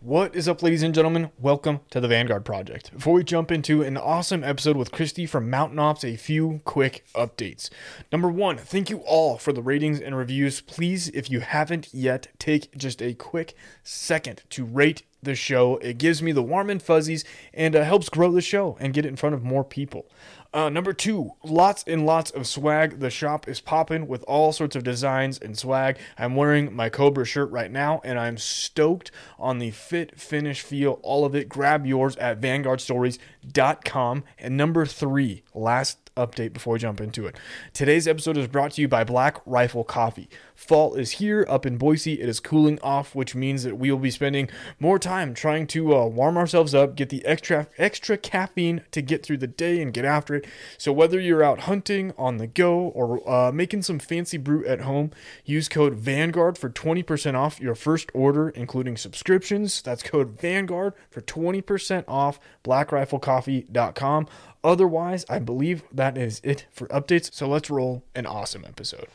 What is up, ladies and gentlemen? Welcome to the Vanguard Project. Before we jump into an awesome episode with Kristi from Mountain Ops, a few quick updates. Number one, thank you all for the ratings and reviews. Please, if you haven't yet, take just a quick second to rate the show. It gives me the warm and fuzzies and uh, helps grow the show and get it in front of more people. Uh, number two, lots and lots of swag. The shop is popping with all sorts of designs and swag. I'm wearing my Cobra shirt right now, and I'm stoked on the fit, finish, feel, all of it. Grab yours at vanguardstories.com. And number three, last update before we jump into it. Today's episode is brought to you by Black Rifle Coffee. Fall is here up in Boise. It is cooling off, which means that we will be spending more time trying to uh, warm ourselves up, get the extra extra caffeine to get through the day and get after it. So whether you're out hunting on the go or uh, making some fancy brew at home, use code Vanguard for 20% off your first order, including subscriptions. That's code Vanguard for 20% off. BlackRifleCoffee.com. Otherwise, I believe that is it for updates. So let's roll an awesome episode.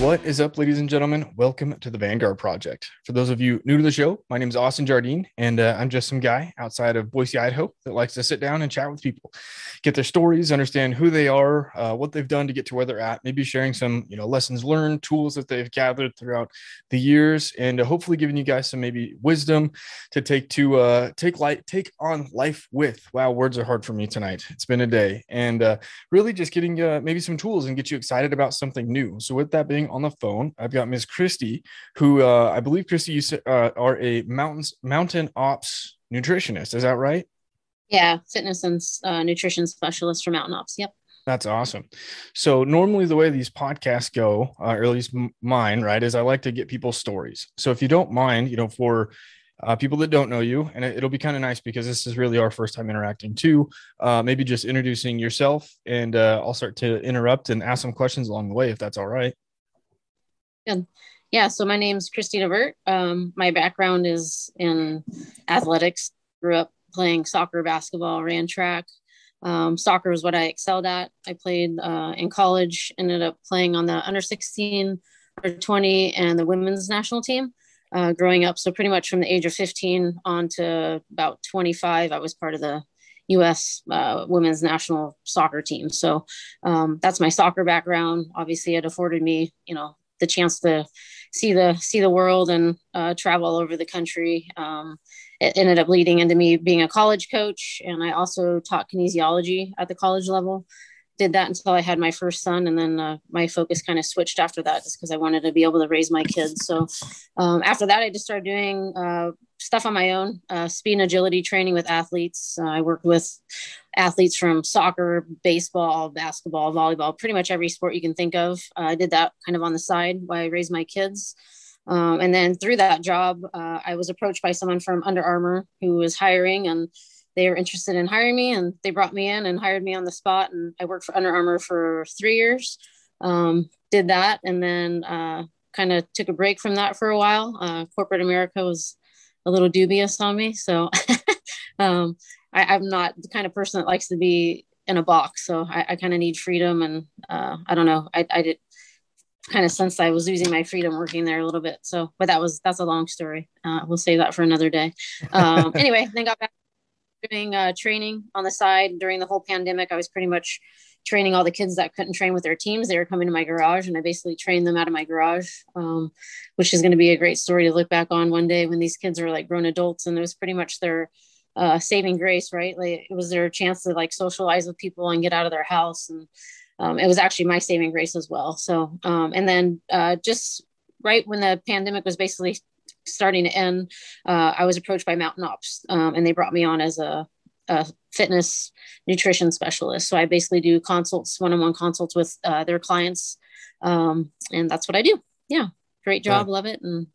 What is up, ladies and gentlemen? Welcome to the Vanguard Project. For those of you new to the show, my name is Austin Jardine, and uh, I'm just some guy outside of Boise, Idaho that likes to sit down and chat with people, get their stories, understand who they are, uh, what they've done to get to where they're at, maybe sharing some you know lessons learned, tools that they've gathered throughout the years, and uh, hopefully giving you guys some maybe wisdom to take to uh, take light take on life with. Wow, words are hard for me tonight. It's been a day, and uh, really just getting uh, maybe some tools and get you excited about something new. So with that being on the phone. I've got Ms. Kristi, who uh, I believe Kristi, you uh, are a mountains mountain ops nutritionist. Is that right? Yeah, fitness and uh, nutrition specialist for Mountain Ops. Yep. That's awesome. So normally the way these podcasts go, uh, or at least mine, right, is I like to get people's stories. So if you don't mind, you know, for uh, people that don't know you, and it, will be kind of nice because this is really our first time interacting too. Uh, maybe just introducing yourself, and uh, I'll start to interrupt and ask some questions along the way if that's all right. Good. Yeah. So my name's Kristi Devert. Um, my background is in athletics. Grew up playing soccer, basketball, ran track. Um, soccer was what I excelled at. I played uh, in college. Ended up playing on the under 16 or 20 and the women's national team. Uh, growing up, so pretty much from the age of 15 on to about 25, I was part of the U.S. Uh, women's national soccer team. So um, that's my soccer background. Obviously, it afforded me, you know, the chance to see the see the world and uh, travel all over the country. Um, it ended up leading into me being a college coach, and I also taught kinesiology at the college level. Did that until I had my first son, and then uh, my focus kind of switched after that, just because I wanted to be able to raise my kids. So um, after that, I just started doing uh, stuff on my own, uh, speed and agility training with athletes. Uh, I worked with athletes from soccer, baseball, basketball, volleyball, pretty much every sport you can think of. Uh, I did that kind of on the side while I raised my kids. Um, and then through that job, uh, I was approached by someone from Under Armour who was hiring and they were interested in hiring me and they brought me in and hired me on the spot. And I worked for Under Armour for three years, um, did that, and then uh, kind of took a break from that for a while. Uh, corporate America was a little dubious on me. So um, I, am not the kind of person that likes to be in a box. So I, I kind of need freedom. And uh, I don't know, I, I did kind of sense I was losing my freedom working there a little bit. So, but that was, that's a long story. Uh, we'll save that for another day. Um, anyway, then got back doing uh, training on the side during the whole pandemic. I was pretty much training all the kids that couldn't train with their teams. They were coming to my garage, and I basically trained them out of my garage, um, which is going to be a great story to look back on one day when these kids are like grown adults, and it was pretty much their uh, saving grace, right? Like it was their chance to like socialize with people and get out of their house, and um, it was actually my saving grace as well. So, um, and then uh, just right when the pandemic was basically starting to end, uh, I was approached by Mountain Ops, um, and they brought me on as a a fitness nutrition specialist. So I basically do consults, one-on-one consults with uh, their clients, um, and that's what I do. Yeah, great job, love it, and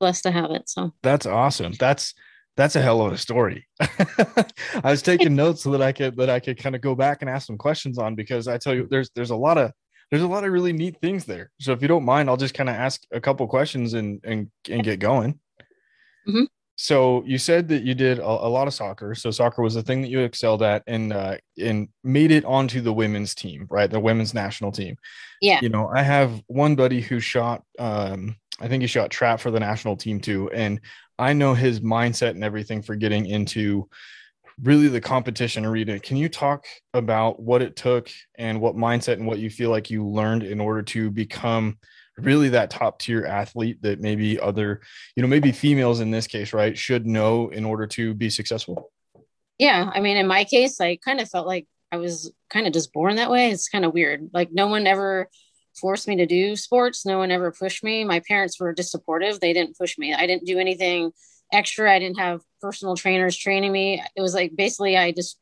blessed to have it. So that's awesome. That's that's a hell of a story. I was taking notes so that I could that I could kind of go back and ask some questions on because I tell you, there's there's a lot of there's a lot of really neat things there. So if you don't mind, I'll just kind of ask a couple questions and and and get going. Mm-hmm. So you said that you did a, a, lot of soccer. So soccer was the thing that you excelled at, and uh, and made it onto the women's team, right? The women's national team. Yeah. You know, I have one buddy who shot. Um, I think he shot trap for the national team too, and I know his mindset and everything for getting into really the competition arena. Can you talk about what it took and what mindset and what you feel like you learned in order to become really that top tier athlete that maybe other, you know, maybe females in this case, right, should know in order to be successful? Yeah. I mean, in my case, I kind of felt like I was kind of just born that way. It's kind of weird. Like, no one ever forced me to do sports. No one ever pushed me. My parents were just supportive. They didn't push me. I didn't do anything extra. I didn't have personal trainers training me. It was like basically I just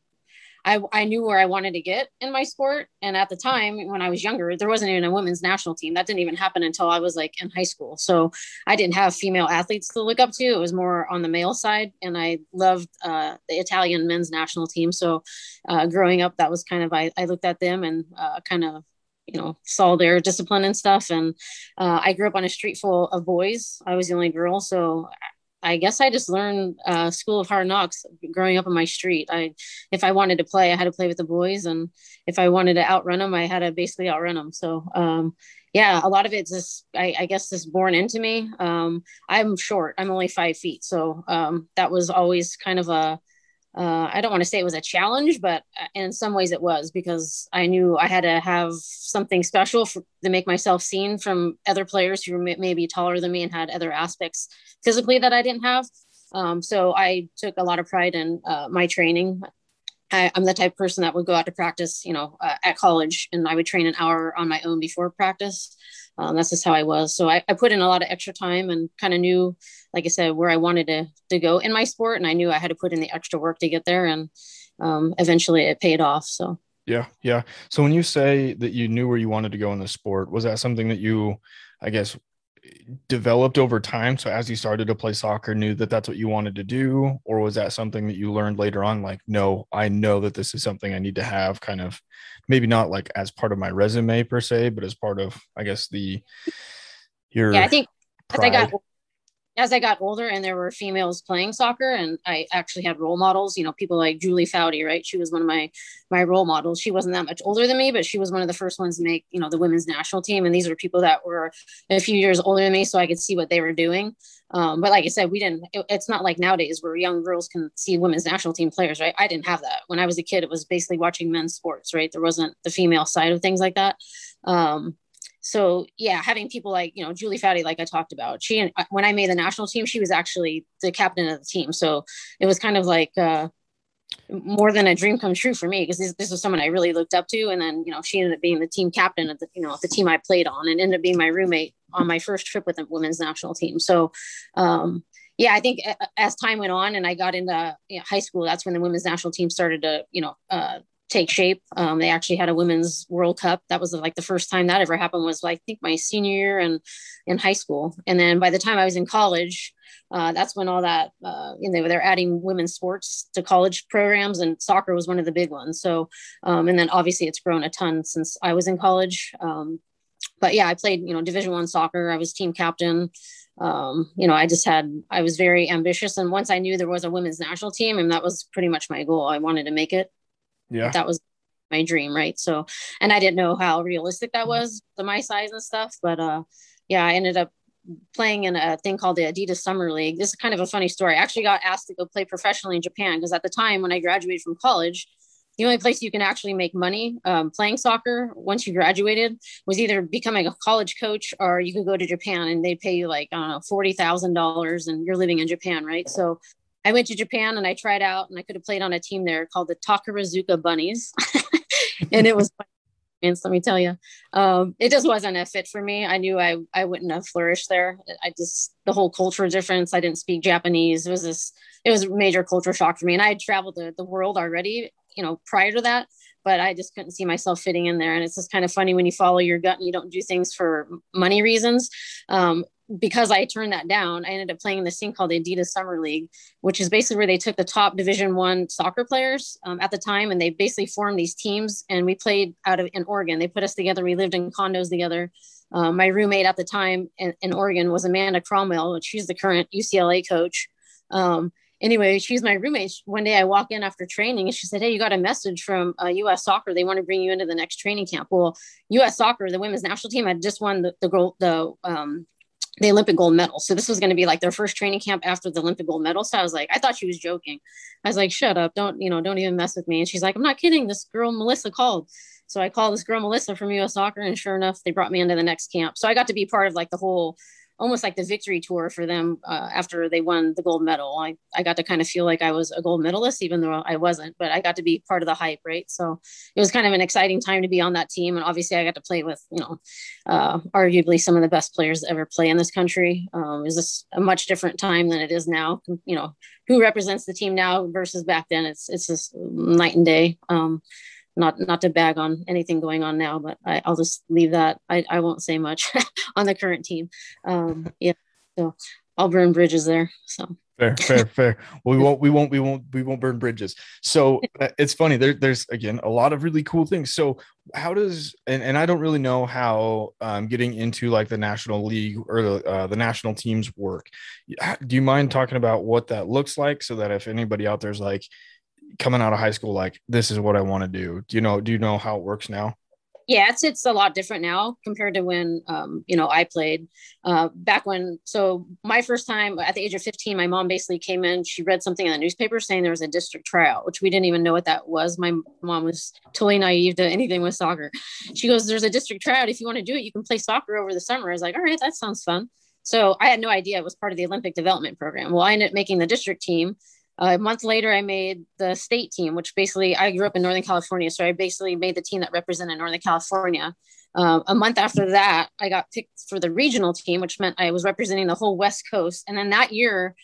I, I knew where I wanted to get in my sport. And at the time when I was younger, there wasn't even a women's national team. That didn't even happen until I was like in high school. So I didn't have female athletes to look up to. It was more on the male side. And I loved uh, the Italian men's national team. So uh, growing up, that was kind of, I, I looked at them and uh, kind of you know saw their discipline and stuff and uh, i grew up on a street full of boys i was the only girl so I guess I just learned uh, School of Hard Knocks growing up on my street. I, if I wanted to play, I had to play with the boys, and if I wanted to outrun them, I had to basically outrun them. So, um, yeah, a lot of it's just, I, I guess, just born into me. Um, I'm short. I'm only five feet, so um, that was always kind of a uh, I don't want to say it was a challenge, but uh, in some ways it was because I knew I had to have something special for, to make myself seen from other players who may, maybe taller than me and had other aspects physically that I didn't have. Um, so I took a lot of pride in uh, my training. I, am the type of person that would go out to practice, you know, uh, at college, and I would train an hour on my own before practice. Um, that's just how I was. So I, I, put in a lot of extra time and kind of knew, like I said, where I wanted to to go in my sport, and I knew I had to put in the extra work to get there, and um, eventually it paid off. So yeah, yeah. So when you say that you knew where you wanted to go in the sport, was that something that you, I guess, developed over time so as you started to play soccer knew that that's what you wanted to do or was that something that you learned later on like no i know that this is something i need to have kind of maybe not like as part of my resume per se but as part of i guess the your yeah i think pride. as i got as I got older and there were females playing soccer and I actually had role models, you know, people like Julie Foudy, right? She was one of my my role models. She wasn't that much older than me, but she was one of the first ones to make, you know, the women's national team. And these were people that were a few years older than me, so I could see what they were doing. Um, but like I said, we didn't. It, it's not like nowadays where young girls can see women's national team players, right? I didn't have that when I was a kid. It was basically watching men's sports, right? There wasn't the female side of things like that. Um, so yeah, having people like you know Julie Foudy, like I talked about, she and uh, when I made the national team, she was actually the captain of the team. So it was kind of like uh, more than a dream come true for me because this, this was someone I really looked up to. And then you know she ended up being the team captain of the you know the team I played on, and ended up being my roommate on my first trip with the women's national team. So um, yeah, I think uh, as time went on and I got into you know, high school, that's when the women's national team started to, you know, uh, take shape. Um, they actually had a women's World Cup. That was like the first time that ever happened was I think my senior year and in high school. And then by the time I was in college, uh, that's when all that uh, you know they're adding women's sports to college programs, and soccer was one of the big ones. So, um, and then obviously it's grown a ton since I was in college. Um, but yeah, I played you know Division One soccer. I was team captain. Um, you know, I just had I was very ambitious, and once I knew there was a women's national team, and that was pretty much my goal. I wanted to make it yeah that was my dream right so and i didn't know how realistic that mm-hmm. was to my size and stuff but uh yeah i ended up playing in a thing called the adidas summer league this is kind of a funny story i actually got asked to go play professionally in japan because at the time when i graduated from college the only place you can actually make money um, playing soccer once you graduated was either becoming a college coach or you could go to Japan and they pay you like I don't know forty thousand dollars and you're living in Japan, right? So I went to Japan and I tried out and I could have played on a team there called the Takarazuka Bunnies. and it was let me tell you. Um, it just wasn't a fit for me. I knew I, I wouldn't have flourished there. I just, the whole culture difference, I didn't speak Japanese. It was this, it was a major culture shock for me. And I had traveled the, the world already, you know, prior to that, but I just couldn't see myself fitting in there. And it's just kind of funny when you follow your gut and you don't do things for money reasons. Um, because I turned that down, I ended up playing in this thing called the Adidas Summer League, which is basically where they took the top Division One soccer players um, at the time, and they basically formed these teams. And we played out of in Oregon. They put us together. We lived in condos together. Uh, my roommate at the time in, in, Oregon was Amanda Cromwell, which she's the current UCLA coach. Um, anyway, she's my roommate. One day I walk in after training and she said, Hey, you got a message from uh, US soccer. They want to bring you into the next training camp. Well, US soccer, the women's national team had just won the, the the, um, the Olympic gold medal. So this was going to be like their first training camp after the Olympic gold medal. So I was like, I thought she was joking. I was like, shut up. Don't, you know, don't even mess with me. And she's like, I'm not kidding. This girl, Melissa called. So I called this girl, Melissa from US soccer. And sure enough, they brought me into the next camp. So I got to be part of like the whole almost like the victory tour for them uh, after they won the gold medal. I, I got to kind of feel like I was a gold medalist, even though I wasn't, but I got to be part of the hype, right? So it was kind of an exciting time to be on that team. And obviously, I got to play with, you know, uh, arguably some of the best players ever play in this country. Um, is this a much different time than it is now? You know, who represents the team now versus back then? It's it's just night and day. Um, not not to bag on anything going on now, but I, will just leave that. I, I won't say much on the current team. Um, yeah, so I'll burn bridges there. So fair, fair, fair. we won't, we won't, we won't, we won't burn bridges. So uh, it's funny. There, there's again a lot of really cool things. So how does and, and I don't really know how um, getting into like the national league or the uh, the national teams work. Do you mind talking about what that looks like so that if anybody out there's like coming out of high school like this is what i want to do. Do you know do you know how it works now? Yeah it's it's a lot different now compared to when um, you know i played. Uh, back when so my first time at the age of 15 my mom basically came in she read something in the newspaper saying there was a district tryout which we didn't even know what that was. My mom was totally naive to anything with soccer. She goes there's a district tryout if you want to do it you can play soccer over the summer. I was like all right that sounds fun. So i had no idea it was part of the olympic development program. Well i ended up making the district team a month later, I made the state team, which basically I grew up in Northern California. So I basically made the team that represented Northern California. Um, a month after that, I got picked for the regional team, which meant I was representing the whole West Coast. And then that year,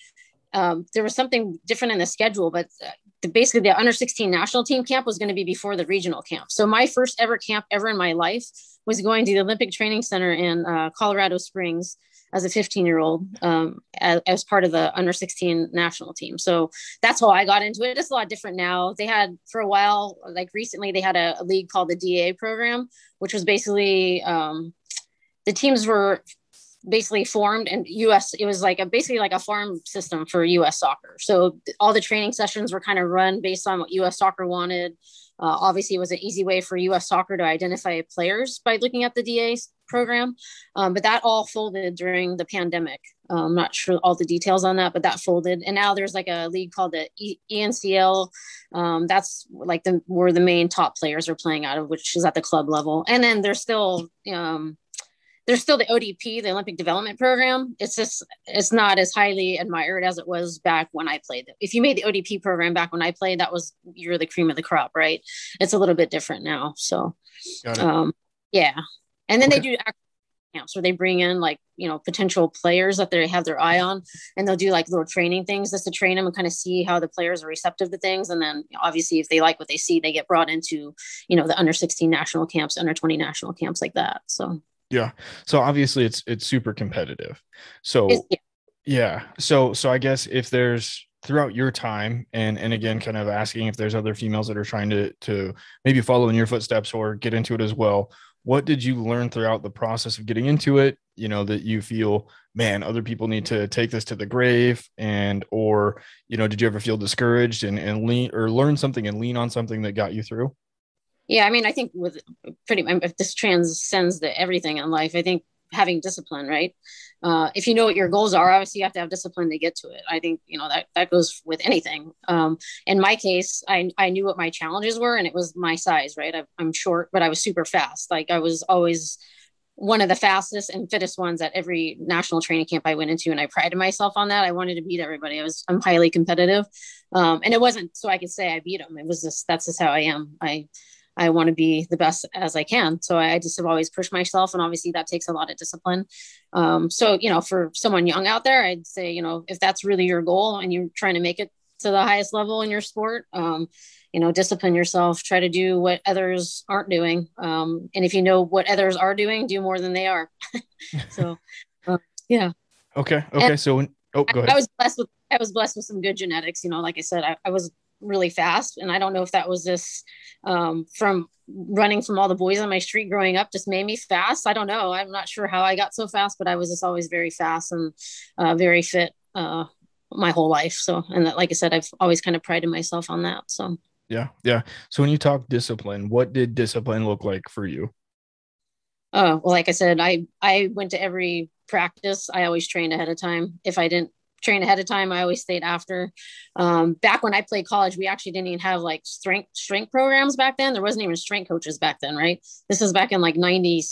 um, there was something different in the schedule, but uh, the, basically the under 16 national team camp was going to be before the regional camp. So my first ever camp ever in my life was going to the Olympic Training Center in uh, Colorado Springs as a 15 year old um, as, as, part of the under 16 national team. So that's how I got into it. It's a lot different now. They had for a while, like recently, they had a, a league called the DA program, which was basically um, the teams were basically formed and us it was like a basically like a farm system for us soccer so all the training sessions were kind of run based on what us soccer wanted uh, obviously, it was an easy way for U.S. soccer to identify players by looking at the DA program, um, but that all folded during the pandemic. Uh, I'm not sure all the details on that, but that folded. And now there's like a league called the e- ECNL. Um, that's like the where the main top players are playing out of, which is at the club level. And then there's still um, there's still the ODP, the Olympic Development Program. It's just it's not as highly admired as it was back when I played. If you made the ODP program back when I played, that was you're the cream of the crop, right? It's a little bit different now. So, um, yeah. And then okay. they do camps where they bring in like you know potential players that they have their eye on, and they'll do like little training things just to train them and kind of see how the players are receptive to things. And then obviously, if they like what they see, they get brought into you know the under 16 national camps, under 20 national camps like that. So yeah. So obviously it's it's super competitive. So yeah. yeah. So so I guess if there's throughout your time and and again kind of asking if there's other females that are trying to to maybe follow in your footsteps or get into it as well what did you learn throughout the process of getting into it you know that you feel man other people need to take this to the grave and or you know did you ever feel discouraged and and lean or learn something and lean on something that got you through yeah i mean i think with pretty this transcends the everything in life i think having discipline right uh, if you know what your goals are obviously you have to have discipline to get to it i think you know that that goes with anything um, in my case I, I knew what my challenges were and it was my size right I, i'm short but i was super fast like i was always one of the fastest and fittest ones at every national training camp I went into, and I prided myself on that. I wanted to beat everybody. I was I'm highly competitive, um, and it wasn't so I could say I beat them. It was just that's just how I am. I I want to be the best as I can. So I just have always pushed myself. And obviously that takes a lot of discipline. Um, so, you know, for someone young out there, I'd say, you know, if that's really your goal and you're trying to make it to the highest level in your sport, um, you know, discipline yourself, try to do what others aren't doing. Um, and if you know what others are doing, do more than they are. so, uh, Yeah. Okay. Okay. And so when, oh, go ahead. I, I was blessed with I was blessed with some good genetics. You know, like I said, I, I was really fast, and I don't know if that was this um, from running from all the boys on my street growing up just made me fast. I don't know. I'm not sure how I got so fast, but I was just always very fast and uh, very fit uh, my whole life. So, and that, like I said, I've always kind of prided myself on that. So, yeah, yeah. So, when you talk discipline, what did discipline look like for you? Oh, well, like I said, I I went to every practice. I always trained ahead of time. If I didn't train ahead of time. I always stayed after. Um, back when I played college, we actually didn't even have like strength strength programs back then. There wasn't even strength coaches back then, right? This is back in like 90,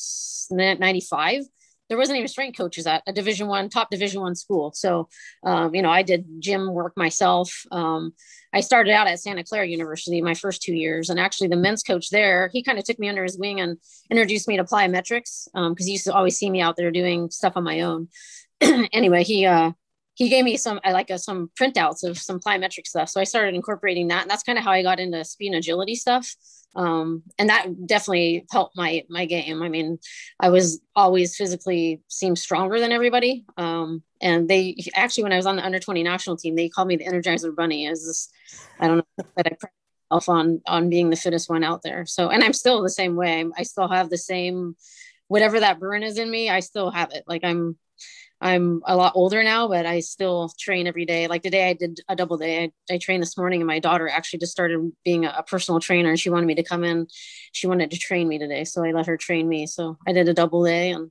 95. There wasn't even strength coaches at a division one, top division one school. So, um, you know, I did gym work myself. Um, I started out at Santa Clara University my first two years, and actually the men's coach there, he kind of took me under his wing and introduced me to plyometrics because um, he used to always see me out there doing stuff on my own. anyway, he uh, he gave me some like a, uh, some printouts of some plyometric stuff. So I started incorporating that. And that's kind of how I got into speed and agility stuff. Um, and that definitely helped my my game. I mean, I was always physically seemed stronger than everybody. Um, and they actually when I was on the under 20 national team, they called me the Energizer Bunny. As this, I don't know that I myself on on being the fittest one out there. So and I'm still the same way. I still have the same whatever that burn is in me, I still have it. Like I'm I'm a lot older now, but I still train every day. Like today, I did a double day. I, I trained this morning, and my daughter actually just started being a, a, personal trainer, and she wanted me to come in. She wanted to train me today, so I let her train me. So I did a double day, and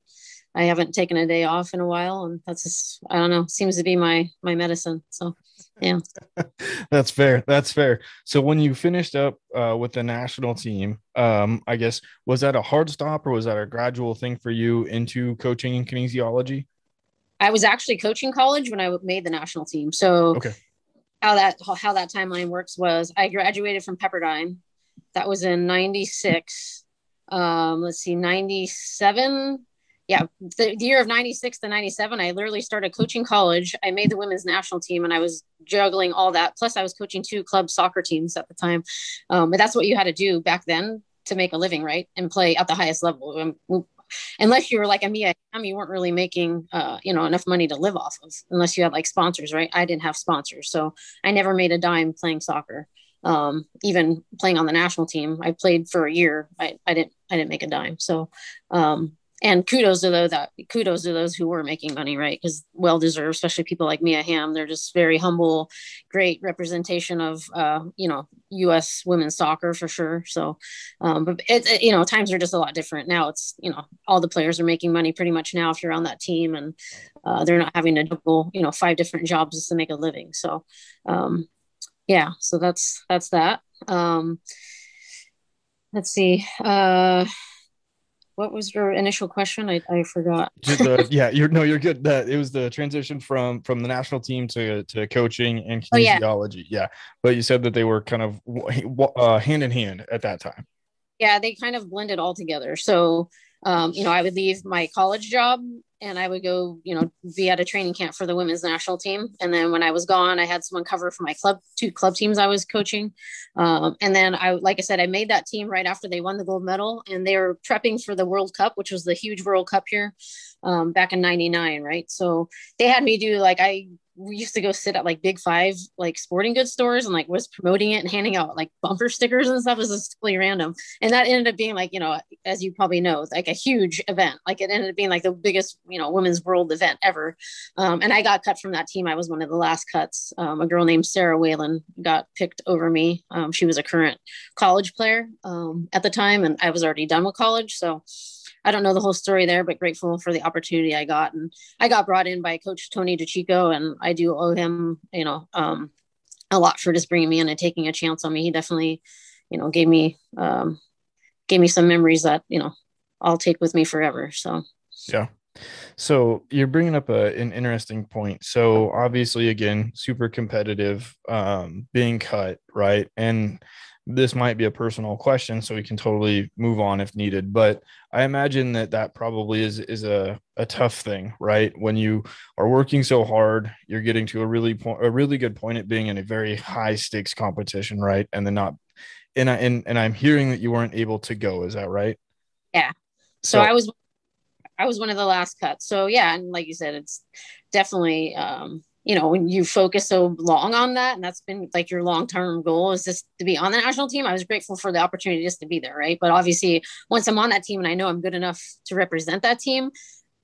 I haven't taken a day off in a while, and that's just I don't know. Seems to be my my medicine. So yeah, that's fair. That's fair. So when you finished up uh, with the national team, um, I guess was that a hard stop or was that a gradual thing for you into coaching and kinesiology? I was actually coaching college when I made the national team. So okay. how that how that timeline works was I graduated from Pepperdine. That was in 96. Um, let's see, 97. Yeah, the, the year of 96 to 97, I literally started coaching college. I made the women's national team and I was juggling all that. Plus, I was coaching two club soccer teams at the time. Um, but that's what you had to do back then to make a living, right? And play at the highest level. Unless you were like a Mia you weren't really making uh, you know enough money to live off of unless you had like sponsors, right? I didn't have sponsors, so I never made a dime playing soccer. Um, even playing on the national team, I played for a year. I, I didn't I didn't make a dime. So um, and kudos to those that kudos to those who were making money, right? Because well deserved, especially people like Mia Hamm. They're just very humble, great representation of uh, you know U.S. women's soccer for sure. So, um, but it, it, you know times are just a lot different now. It's you know all the players are making money pretty much now if you're on that team, and uh, they're not having to double you know five different jobs just to make a living. So, um, yeah, so that's that's that. Um, let's see. Uh, what was your initial question? I, I forgot. the, yeah, you're no, you're good. That it was the transition from from the national team to to coaching and kinesiology. Oh, yeah. yeah. but you said that they were kind of uh, hand in hand at that time. Yeah, they kind of blended all together. So um, you know, I would leave my college job and I would go, you know, be at a training camp for the women's national team. And then when I was gone, I had someone cover for my club, two club teams I was coaching. Um, and then I, like I said, I made that team right after they won the gold medal and they were prepping for the World Cup, which was the huge World Cup here um, back in 99. Right. So they had me do like, I we used to go sit at like big five like sporting goods stores and like was promoting it and handing out like bumper stickers and stuff. It was just totally random. And that ended up being like you know as you probably know like a huge event. Like it ended up being like the biggest you know women's world event ever. Um, and i got cut from that team. I was one of the last cuts. Um, a girl named Sara Whalen got picked over me. Um, she was a current college player um, at the time and i was already done with college. So I don't know the whole story there, but grateful for the opportunity I got. And I got brought in by Coach Tony DiCicco, and I do owe him, you know, um, a lot for just bringing me in and taking a chance on me. He definitely, you know, gave me um, gave me some memories that you know I'll take with me forever. So yeah. So you're bringing up a, an interesting point. So obviously, again, super competitive, um, being cut right, and this might be a personal question so we can totally move on if needed. But i imagine that that probably is is a, a tough thing right? When you are working so hard you're getting to a really point a really good point at being in a very high stakes competition right? And then not and I, and, and i'm hearing that you weren't able to go is that right? Yeah. So, so i was I was one of the last cuts. So yeah, and like you said, it's definitely um, you know, when you focus so long on that, and that's been like your long term goal is just to be on the national team. I was grateful for the opportunity just to be there, right? But obviously, once I'm on that team and I know I'm good enough to represent that team,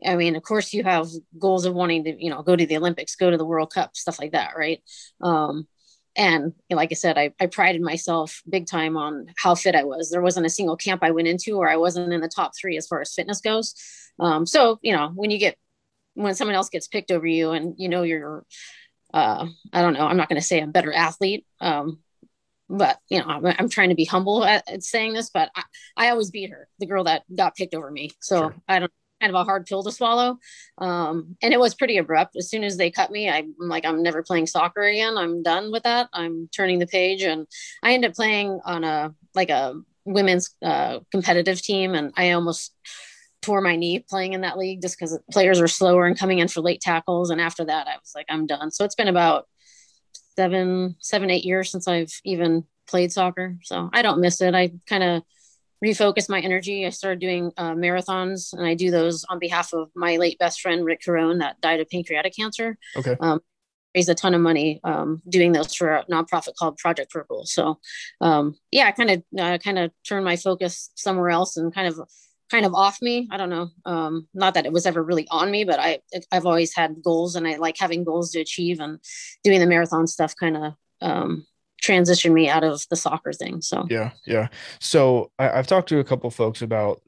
I mean, of course, you have goals of wanting to, you know, go to the Olympics, go to the World Cup, stuff like that, right? Um, and like I said, I, I prided myself big time on how fit I was. There wasn't a single camp I went into where I wasn't in the top three as far as fitness goes. Um, so, you know, when you get, when someone else gets picked over you and you know you're, uh, I don't know, I'm not going to say a better athlete, um, but you know, I'm, I'm, trying to be humble at, at saying this, but I, I, always beat her, the girl that got picked over me. So sure. I don't, kind of a hard pill to swallow. Um, and it was pretty abrupt. As soon as they cut me, I'm like, I'm never playing soccer again. I'm done with that. I'm turning the page. And I ended up playing on a like a women's uh, competitive team, and I almost tore my knee playing in that league just because players were slower and coming in for late tackles. And after that, I was like, I'm done. So it's been about seven, seven, eight years since I've even played soccer. So I don't miss it. I kind of refocus my energy. I started doing uh, marathons, and I do those on behalf of my late best friend Rick Carone that died of pancreatic cancer. Okay. Um, raised a ton of money um, doing those for a nonprofit called Project Purple. So, um, yeah, I kind of uh, kind of turned my focus somewhere else and kind of kind of off me. I don't know. Um, not that it was ever really on me, but I I've always had goals, and I like having goals to achieve. And doing the marathon stuff kind of um, transition me out of the soccer thing. So yeah, yeah. So I, have talked to a couple folks about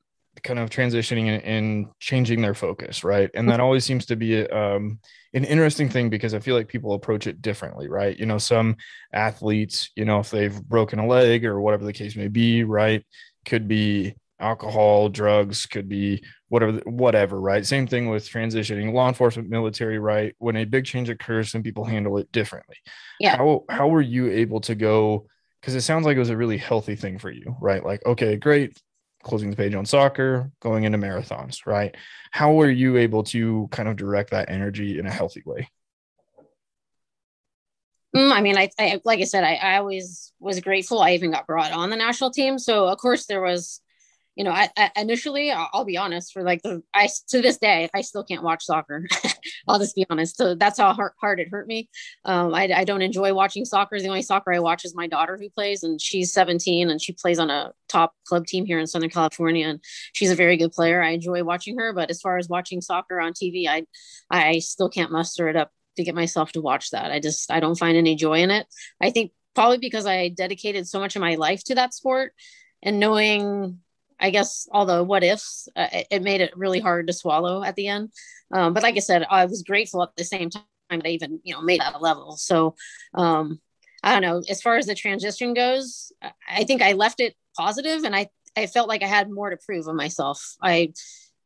kind of transitioning and, and, changing their focus, right? And that always seems to be um, an interesting thing because I feel like people approach it differently, right? You know, some athletes, you know, if they've broken a leg or whatever the case may be, right, could be alcohol, drugs, could be whatever, whatever, right? Same thing with transitioning law enforcement, military, right? When a big change occurs, some people handle it differently. Yeah. How how were you able to go? Because it sounds like it was a really healthy thing for you, right? Like, okay, great, closing the page on soccer, going into marathons, right? How were you able to kind of direct that energy in a healthy way? Mm, I mean, I, I, like I said, I, I always was grateful. I even got brought on the national team, so of course there was you know, I, I initially, I'll, I'll, be honest, for like the, I to this day, I still can't watch soccer. I'll just be honest. So that's how hard, hard it hurt me. Um, I, I don't enjoy watching soccer. The only soccer I watch is my daughter who plays, and she's 17 and she plays on a top club team here in Southern California, and she's a very good player. I enjoy watching her, but as far as watching soccer on TV, I, I still can't muster it up to get myself to watch that. I just, I don't find any joy in it. I think probably because I dedicated so much of my life to that sport and knowing I guess all the what ifs, uh, it, made it really hard to swallow at the end. Um, but like I said, I was grateful at the same time that I even, you know, made that level. So um, I don't know. As far as the transition goes, I think I left it positive and I, I felt like I had more to prove of myself. I,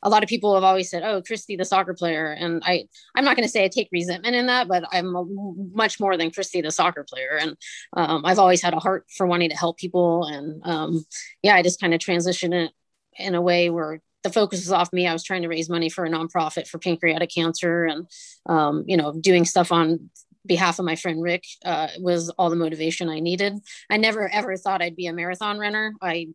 a lot of people have always said, "Oh, Kristi, the soccer player," and I I'm not going to say I take resentment in that, but I'm a, much more than Kristi, the soccer player, and um, I've always had a heart for wanting to help people, and um, yeah, I just kind of transitioned it in a way where the focus was off me. I was trying to raise money for a nonprofit for pancreatic cancer, and um, you know, doing stuff on behalf of my friend Rick uh, was all the motivation I needed. I never ever thought I'd be a marathon runner. I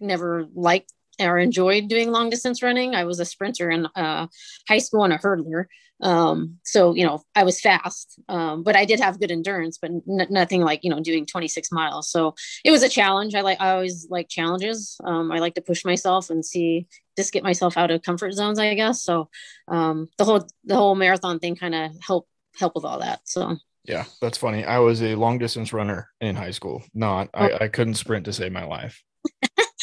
never liked or enjoyed doing long distance running. I was a sprinter in uh, high school and a hurdler. Um, so, you know, I was fast, um, but I did have good endurance, but n- nothing like, you know, doing 26 miles. So it was a challenge. I like, I always like challenges. Um, I like to push myself and see, just get myself out of comfort zones, I guess. So um, the whole, the whole marathon thing kind of helped help with all that. So yeah, that's funny. I was a long distance runner in high school. Not, I, oh. I couldn't sprint to save my life.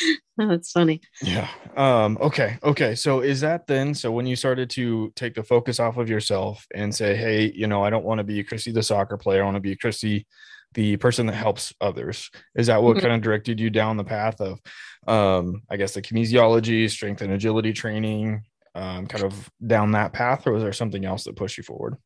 That's funny. Yeah. Um, okay. Okay. So is that then so when you started to take the focus off of yourself and say, hey, you know, I don't want to be Kristi the soccer player, I want to be Kristi the person that helps others. Is that what mm-hmm. kind of directed you down the path of um, I guess the kinesiology, strength and agility training, um, kind of down that path, or was there something else that pushed you forward?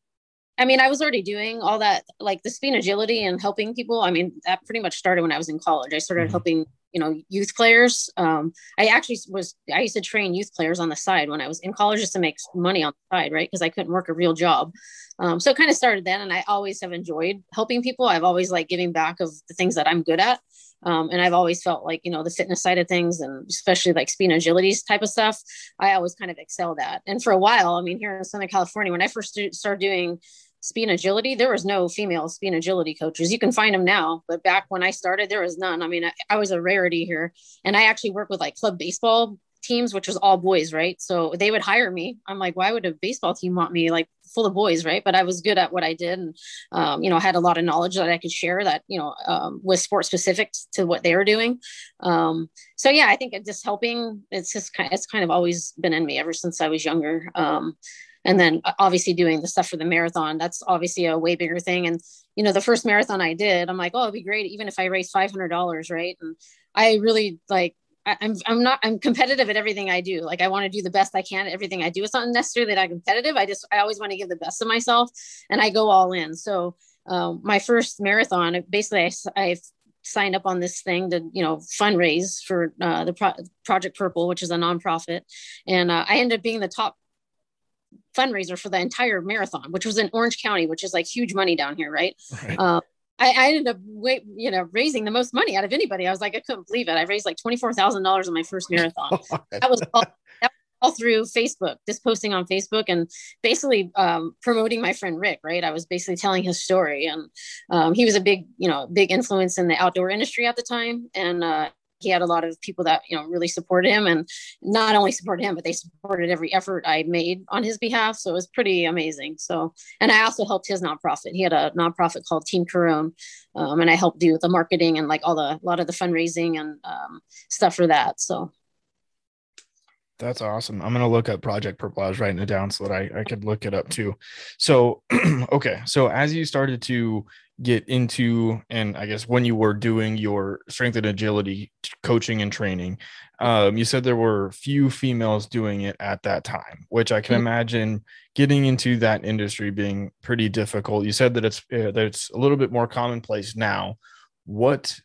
I mean, I was already doing all that, like the speed agility and helping people. I mean, that pretty much started when I was in college. I started mm-hmm. helping, you know, youth players. Um, I actually was, I used to train youth players on the side when I was in college just to make money on the side, right? Because I couldn't work a real job. Um, so it kind of started then. And I always have enjoyed helping people. I've always like giving back of the things that I'm good at. Um, and I've always felt like, you know, the fitness side of things and especially like speed and agility type of stuff, I always kind of excelled at. And for a while, I mean, here in Southern California, when I first started doing speed and agility, there was no female speed and agility coaches. You can find them now, but back when I started, there was none. I mean, I, I was a rarity here. And I actually work with like club baseball teams, which was all boys, right? So they would hire me. I'm like, why would a baseball team want me like full of boys, right? But I was good at what I did, and um, you know, had a lot of knowledge that I could share that you know um, was sport specific to what they were doing. Um, so yeah, I think just helping. It's just kind. Of, it's kind of always been in me ever since I was younger. Um, and then obviously doing the stuff for the marathon that's obviously a way bigger thing and you know the first marathon i did i'm like oh it'd be great even if i raise $500 right and i really like I, am I'm not I'm competitive at everything I do. Like I want to do the best I can at everything I do. It's not necessarily that I'm competitive. I just I always want to give the best of myself, and I go all in. So um, my first marathon, basically, I, I signed up on this thing to you know fundraise for uh, the Pro- Project Purple, which is a nonprofit, and uh, I ended up being the top fundraiser for the entire marathon, which was in Orange County, which is like huge money down here, right? right. Uh, I, I, ended up wait, you know, raising the most money out of anybody. I was like, I couldn't believe it. I raised like twenty four thousand dollars in my first marathon. that was all, that was all through Facebook, just posting on Facebook and basically um, promoting my friend Rick. Right, I was basically telling his story, and um, he was a big, you know, big influence in the outdoor industry at the time, and uh, he had a lot of people that you know really supported him and not only supported him but they supported every effort i made on his behalf. So it was pretty amazing. So and i also helped his nonprofit. He had a nonprofit called team Corone, um, and i helped do the marketing and like all the a lot of the fundraising and um, stuff for that. So. That's awesome. I'm gonna look up Project was writing it down so that I, I could look it up too. So okay, so as you started to get into and i guess when you were doing your strength and agility coaching and training um, you said there were few females doing it at that time which i can mm-hmm. imagine getting into that industry being pretty difficult. You said that it's uh, that it's a little bit more commonplace now. What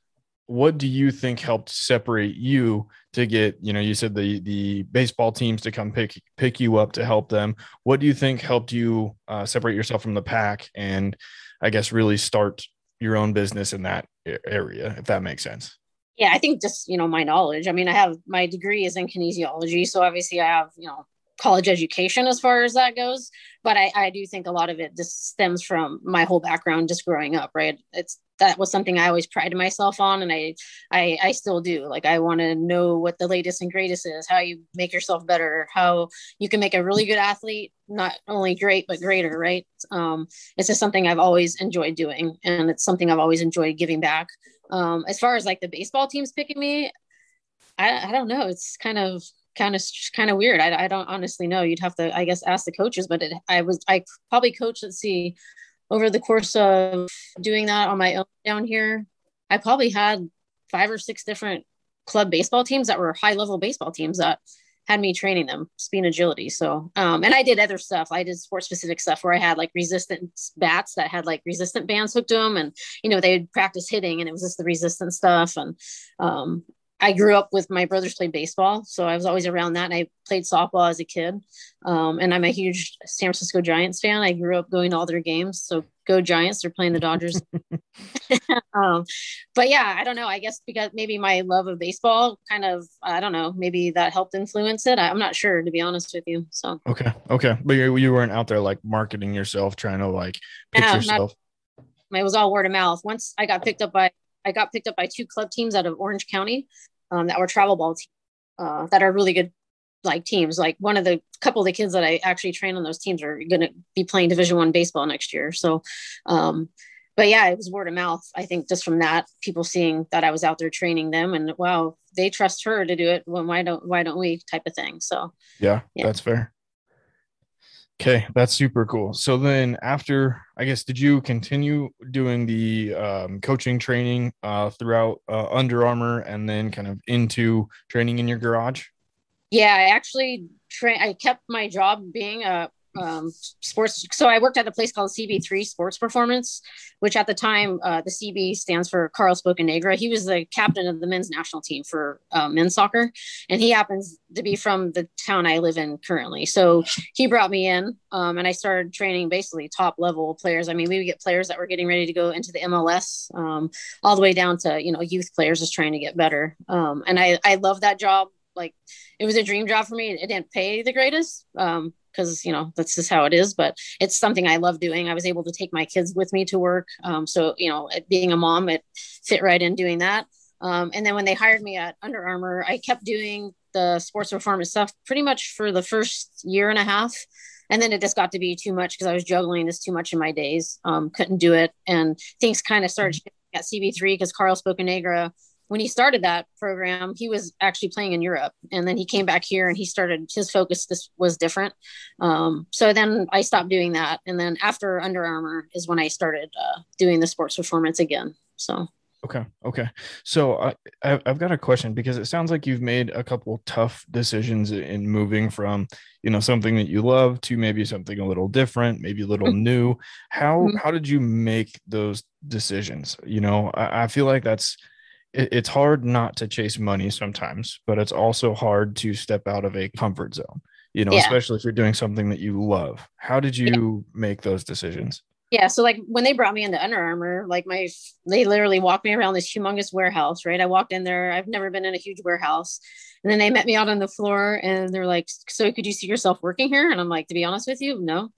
what do you think helped separate you to get you know you said the the baseball teams to come pick pick you up to help them. What do you think helped you uh, separate yourself from the pack and I guess, really start your own business in that area, if that makes sense. Yeah, I think just, you know, my knowledge. I mean, I have my degree is in kinesiology. So obviously I have, you know, college education as far as that goes. But I, I do think a lot of it just stems from my whole background just growing up, right? It's that was something I always prided myself on, and I I, I still do. Like I want to know what the latest and greatest is, how you make yourself better, how you can make a really good athlete not only great but greater, right? Um, it's just something I've always enjoyed doing, and it's something I've always enjoyed giving back. Um, as far as like the baseball teams picking me, I, I don't know. It's kind of kind of kind of weird. I, I don't honestly know. You'd have to, I guess, ask the coaches. But it, I was I probably coached. Let's see, over the course of doing that on my own down here, I probably had five or six different club baseball teams that were high level baseball teams that had me training them speed and agility. So, um, and I did other stuff. I did sport specific stuff where I had like resistant bats that had like resistant bands hooked to them, and you know they'd practice hitting, and it was just the resistant stuff. And um, I grew up with my brothers played baseball, so I was always around that. And I played softball as a kid, um, and I'm a huge San Francisco Giants fan. I grew up going to all their games, so go Giants! They're playing the Dodgers. um, but yeah, I don't know. I guess because maybe my love of baseball kind of, I don't know, maybe that helped influence it. I, am not sure, to be honest with you. So okay, okay, but you, you weren't out there like marketing yourself, trying to like pitch no, yourself. Not, it was all word of mouth. Once I got picked up by I got picked up by two club teams out of Orange County um, that were travel ball teams uh, that are really good like teams. Like one of the couple of the kids that I actually train on those teams are going to be playing Division One baseball next year. So, um, but yeah, it was word of mouth. I think just from that, people seeing that I was out there training them, and wow, they trust her to do it. Well, why don't why don't we? Type of thing. So yeah, yeah. that's fair. Okay, that's super cool. So then after, I guess, did you continue doing the um, coaching training uh, throughout uh, Under Armour and then kind of into training in your garage? Yeah, I actually train. I kept my job being a um, sports. So I worked at a place called CB3 Sports Performance, which at the time uh, the CB stands for Carlos Bocanegra. He was the captain of the men's national team for uh, men's soccer, and he happens to be from the town I live in currently. So he brought me in, um, and I started training basically top level players. I mean, we would get players that were getting ready to go into the MLS, um, all the way down to you know youth players just trying to get better. Um, and I I love that job. Like it was a dream job for me. It didn't pay the greatest, um, because you know that's just how it is but it's something i love doing. I was able to take my kids with me to work um, so you know being a mom it fit right in doing that. Um, and then when they hired me at under armour i kept doing the sports performance stuff pretty much for the first year and a half and then it just got to be too much because i was juggling this too much in my days um, couldn't do it and things kind of started at cb3 because carl bocanegra when he started that program, he was actually playing in Europe, and then he came back here and he started his focus. This was different, um, so then I stopped doing that, and then after Under Armour is when I started uh, doing the sports performance again. So okay, okay. So I I've got a question because it sounds like you've made a couple tough decisions in moving from you know something that you love to maybe something a little different, maybe a little mm-hmm. new. How mm-hmm. how did you make those decisions? You know, I, I feel like that's it, it's hard not to chase money sometimes, but it's also hard to step out of a comfort zone, you know, yeah. especially if you're doing something that you love. How did you yeah. make those decisions? Yeah. So like when they brought me into Under Armour, like my, they literally walked me around this humongous warehouse, right? I walked in there. I've never been in a huge warehouse. And then they met me out on the floor and they're like, so could you see yourself working here? And I'm like, to be honest with you, no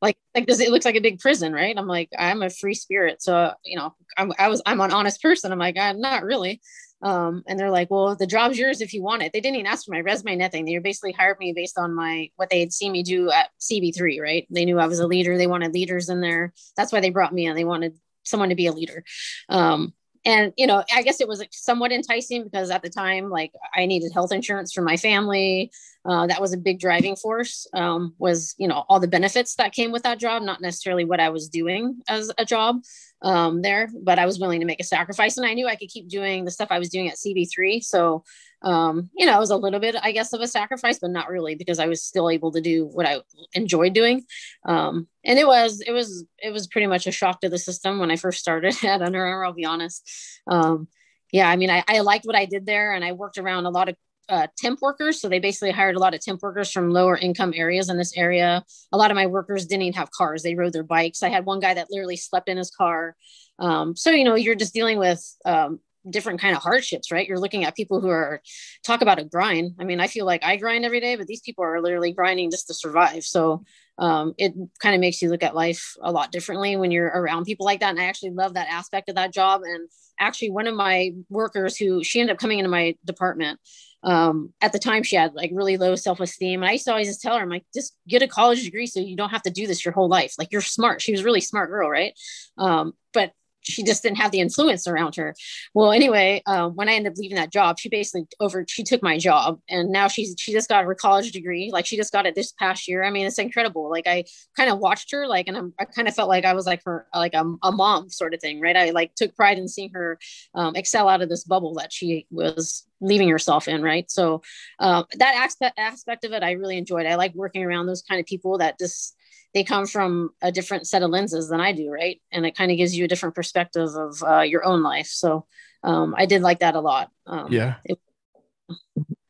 like like does it looks like a big prison right? I'm like i'm a free spirit. So you know I'm, i was i'm an honest person. I'm like i'm not really. Um, and they're like well the job's yours if you want it. They didn't even ask for my resume nothing. They basically hired me based on my what they had seen me do at cb3 right? They knew i was a leader. They wanted leaders in there. That's why they brought me in. They wanted someone to be a leader. Um, and you know i guess it was somewhat enticing because at the time like i needed health insurance for my family. Uh, that was a big driving force um, was you know all the benefits that came with that job not necessarily what i was doing as a job um, there but i was willing to make a sacrifice and i knew i could keep doing the stuff i was doing at cb3 so um, you know it was a little bit i guess of a sacrifice but not really because i was still able to do what i enjoyed doing um, and it was it was it was pretty much a shock to the system when i first started at under armour i'll be honest um, yeah i mean I, I liked what i did there and i worked around a lot of uh, temp workers. So they basically hired a lot of temp workers from lower income areas in this area. A lot of my workers didn't even have cars; they rode their bikes. I had one guy that literally slept in his car. Um, so you know, you're just dealing with um, different kind of hardships, right? You're looking at people who are talk about a grind. I mean, I feel like I grind every day, but these people are literally grinding just to survive. So um, it kind of makes you look at life a lot differently when you're around people like that. And I actually love that aspect of that job. And actually, one of my workers who she ended up coming into my department um, at the time she had like really low self-esteem and i used to always just tell her i'm like just get a college degree so you don't have to do this your whole life like you're smart she was really smart girl right um, but she just didn't have the influence around her. Well, anyway, um, when I ended up leaving that job, she basically over she took my job, and now she's she just got her college degree. Like she just got it this past year. I mean, it's incredible. Like I kind of watched her, like, and I'm, i kind of felt like I was like her like a, a, mom sort of thing, right? I like took pride in seeing her um, excel out of this bubble that she was leaving herself in, right? So um, that aspect aspect of it, I really enjoyed. I like working around those kind of people that just they come from a different set of lenses than I do, right? And it kind of gives you a different perspective of uh, your own life. So um, I did like that a lot. Um, yeah. It-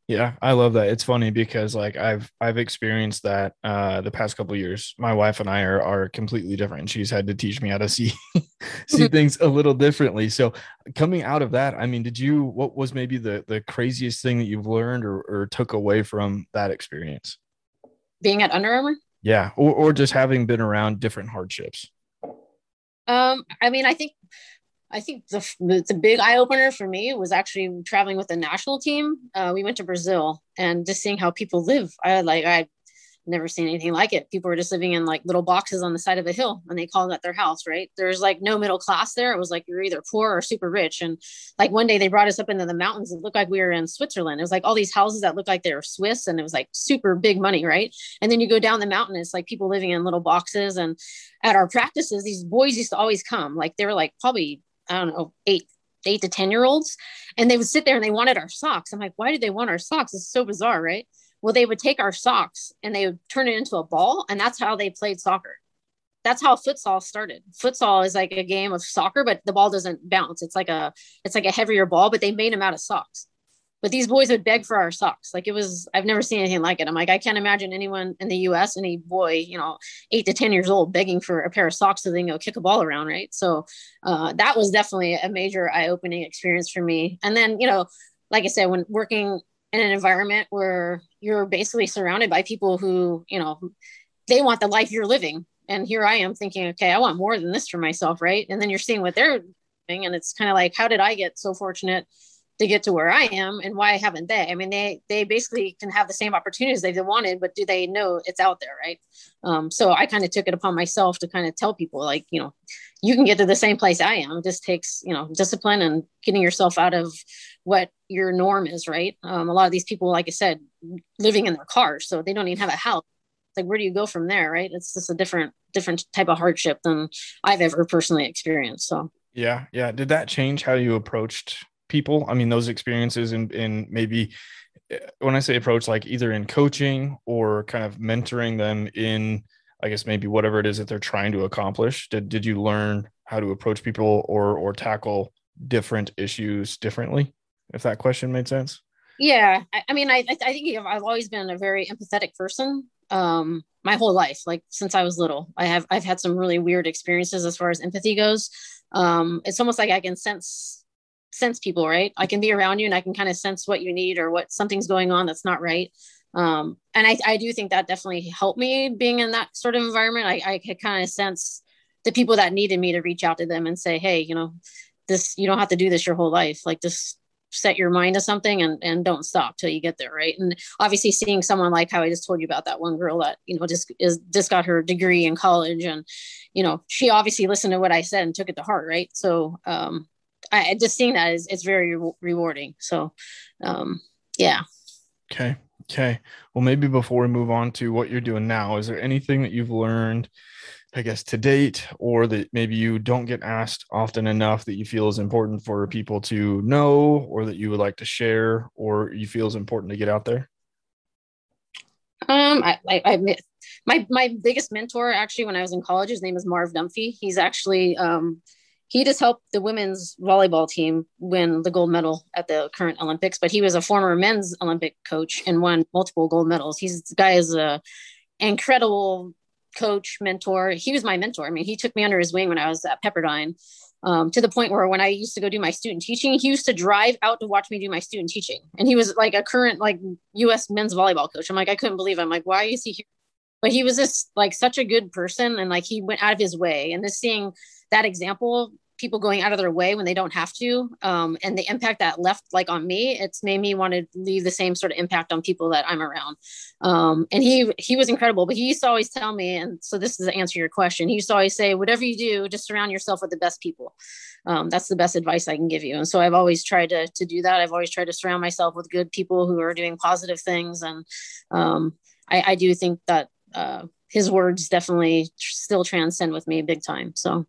yeah, I love that. It's funny because like I've I've experienced that uh the past couple years. My wife and I are are completely different. She's had to teach me how to see see things a little differently. So coming out of that, I mean, did you what was maybe the the craziest thing that you've learned or, or took away from that experience? Being at Under Armour? Yeah, or or just having been around different hardships. Um, I mean, I think I think the the, big eye opener for me was actually traveling with the national team. Uh, we went to Brazil and just seeing how people live. I like I never seen anything like it. People were just living in like little boxes on the side of a hill and they called that their house, right? There's like no middle class there. It was like you're either poor or super rich. And like one day they brought us up into the mountains. It looked like we were in Switzerland. It was like all these houses that looked like they were Swiss and it was like super big money, right? And then you go down the mountain, it's like people living in little boxes. And at our practices, these boys used to always come. Like they were like probably, I don't know, eight, eight to 10 year olds. And they would sit there and they wanted our socks. I'm like, why did they want our socks? It's so bizarre, right? Well, they would take our socks and they would turn it into a ball, and that's how they played soccer. That's how futsal started. Futsal is like a game of soccer, but the ball doesn't bounce. It's like a it's like a heavier ball, but they made them out of socks but these boys would beg for our socks. Like it was, I've never seen anything like it. I'm like, I can't imagine anyone in the US, any boy, you know, eight to 10 years old begging for a pair of socks so they can go kick a ball around. Right. So uh, that was definitely a major eye opening experience for me. And then, you know, like I said, when working in an environment where you're basically surrounded by people who, you know, they want the life you're living. And here I am thinking, okay, I want more than this for myself. Right. And then you're seeing what they're doing. And it's kind of like, how did I get so fortunate? to get to where I am and why haven't they? I mean, they they basically can have the same opportunities they've wanted, but do they know it's out there, right? Um, so I kind of took it upon myself to kind of tell people, like, you know, you can get to the same place I am. It just takes, you know, discipline and getting yourself out of what your norm is, right? Um, a lot of these people, like I said, living in their cars, so they don't even have a house. Like, where do you go from there, right? It's just a different different type of hardship than I've ever personally experienced. So yeah, yeah. Did that change how you approached people i mean those experiences and in, in maybe eh, when i say approach like either in coaching or kind of mentoring them in i guess maybe whatever it is that they're trying to accomplish did, did you learn how to approach people or or tackle different issues differently if that question made sense yeah i, I mean I, I think i've always been a very empathetic person um my whole life like since i was little i have i've had some really weird experiences as far as empathy goes um it's almost like i can sense sense people, right? I can be around you and I can kind of sense what you need or what something's going on that's not right. Um, and I, I do think that definitely helped me being in that sort of environment. I, I could kind of sense the people that needed me to reach out to them and say, Hey, you know, this, you don't have to do this your whole life. Like just set your mind to something and, and don't stop till you get there. Right. And obviously seeing someone like how I just told you about that one girl that, you know, just is just got her degree in college and, you know, she obviously listened to what I said and took it to heart. Right. So, um, I just seeing that is it's very re- rewarding. So, um, yeah. Okay. Okay. Well, maybe before we move on to what you're doing now, is there anything that you've learned, I guess, to date, or that maybe you don't get asked often enough that you feel is important for people to know, or that you would like to share, or you feel is important to get out there? Um, I, I, I my my biggest mentor actually when I was in college, his name is Marv Dunphy. He's actually um he just helped the women's volleyball team win the gold medal at the current Olympics, but he was a former men's Olympic coach and won multiple gold medals. He's the guy is a incredible coach, mentor. He was my mentor. I mean, he took me under his wing when I was at Pepperdine. Um, to the point where when I used to go do my student teaching, he used to drive out to watch me do my student teaching. And he was like a current like US men's volleyball coach. I'm like, I couldn't believe it. I'm like, why is he here? But he was just like such a good person and like he went out of his way. And just seeing that example people going out of their way when they don't have to um, and the impact that left like on me it's made me want to leave the same sort of impact on people that i'm around. Um, and he he was incredible but he used to always tell me and so this is to answer your question he used to always say whatever you do just surround yourself with the best people. Um, that's the best advice i can give you and so i've always tried to, to do that. I've always tried to surround myself with good people who are doing positive things and um, I, I do think that uh, his words definitely still transcend with me big time so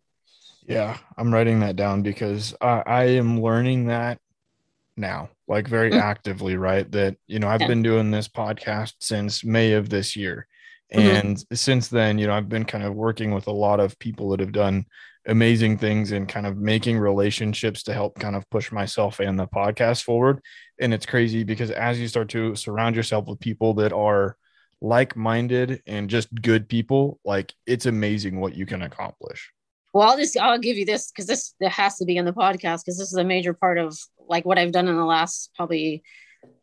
yeah, I'm writing that down because I, I am learning that now, like very mm-hmm. actively, right? That, you know, I've yeah. been doing this podcast since May of this year. Mm-hmm. And mm-hmm. since then, you know, I've been kind of working with a lot of people that have done amazing things and kind of making relationships to help kind of push myself and the podcast forward. And it's crazy because as you start to surround yourself with people that are like minded and just good people, like it's amazing what you can accomplish well i'll just i'll give you this because this it has to be in the podcast because this is a major part of like what i've done in the last probably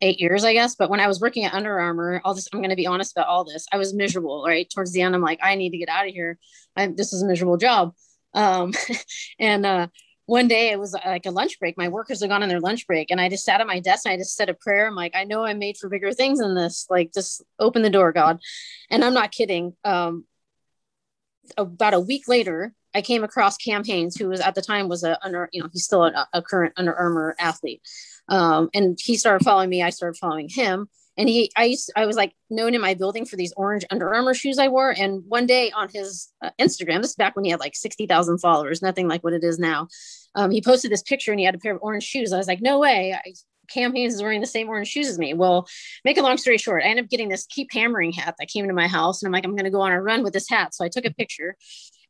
eight years i guess but when i was working at Under Armour i'll just i'm going to be honest about all this i was miserable right towards the end i'm like i need to get out of here I, this is a miserable job um and uh one day it was like a lunch break. My workers had gone on their lunch break, and I just sat at my desk and I just said a prayer. I'm like, I know I'm made for bigger things than this. Like, just open the door, God. And I'm not kidding. Um, about a week later, I came across Cam Hanes, who was at the time was a under, you know, he's still a, a current Under Armour athlete. Um, and he started following me. I started following him. And he, I used, I was like known in my building for these orange Under Armour shoes I wore. And one day on his uh, Instagram, this is back when he had like 60,000 followers, nothing like what it is now. Um, he posted this picture and he had a pair of orange shoes. I was like, no way. I Cam Hanes is wearing the same orange shoes as me. Well, make a long story short, I ended up getting this keep hammering hat that came to my house. And I'm like, I'm going to go on a run with this hat. So I took a picture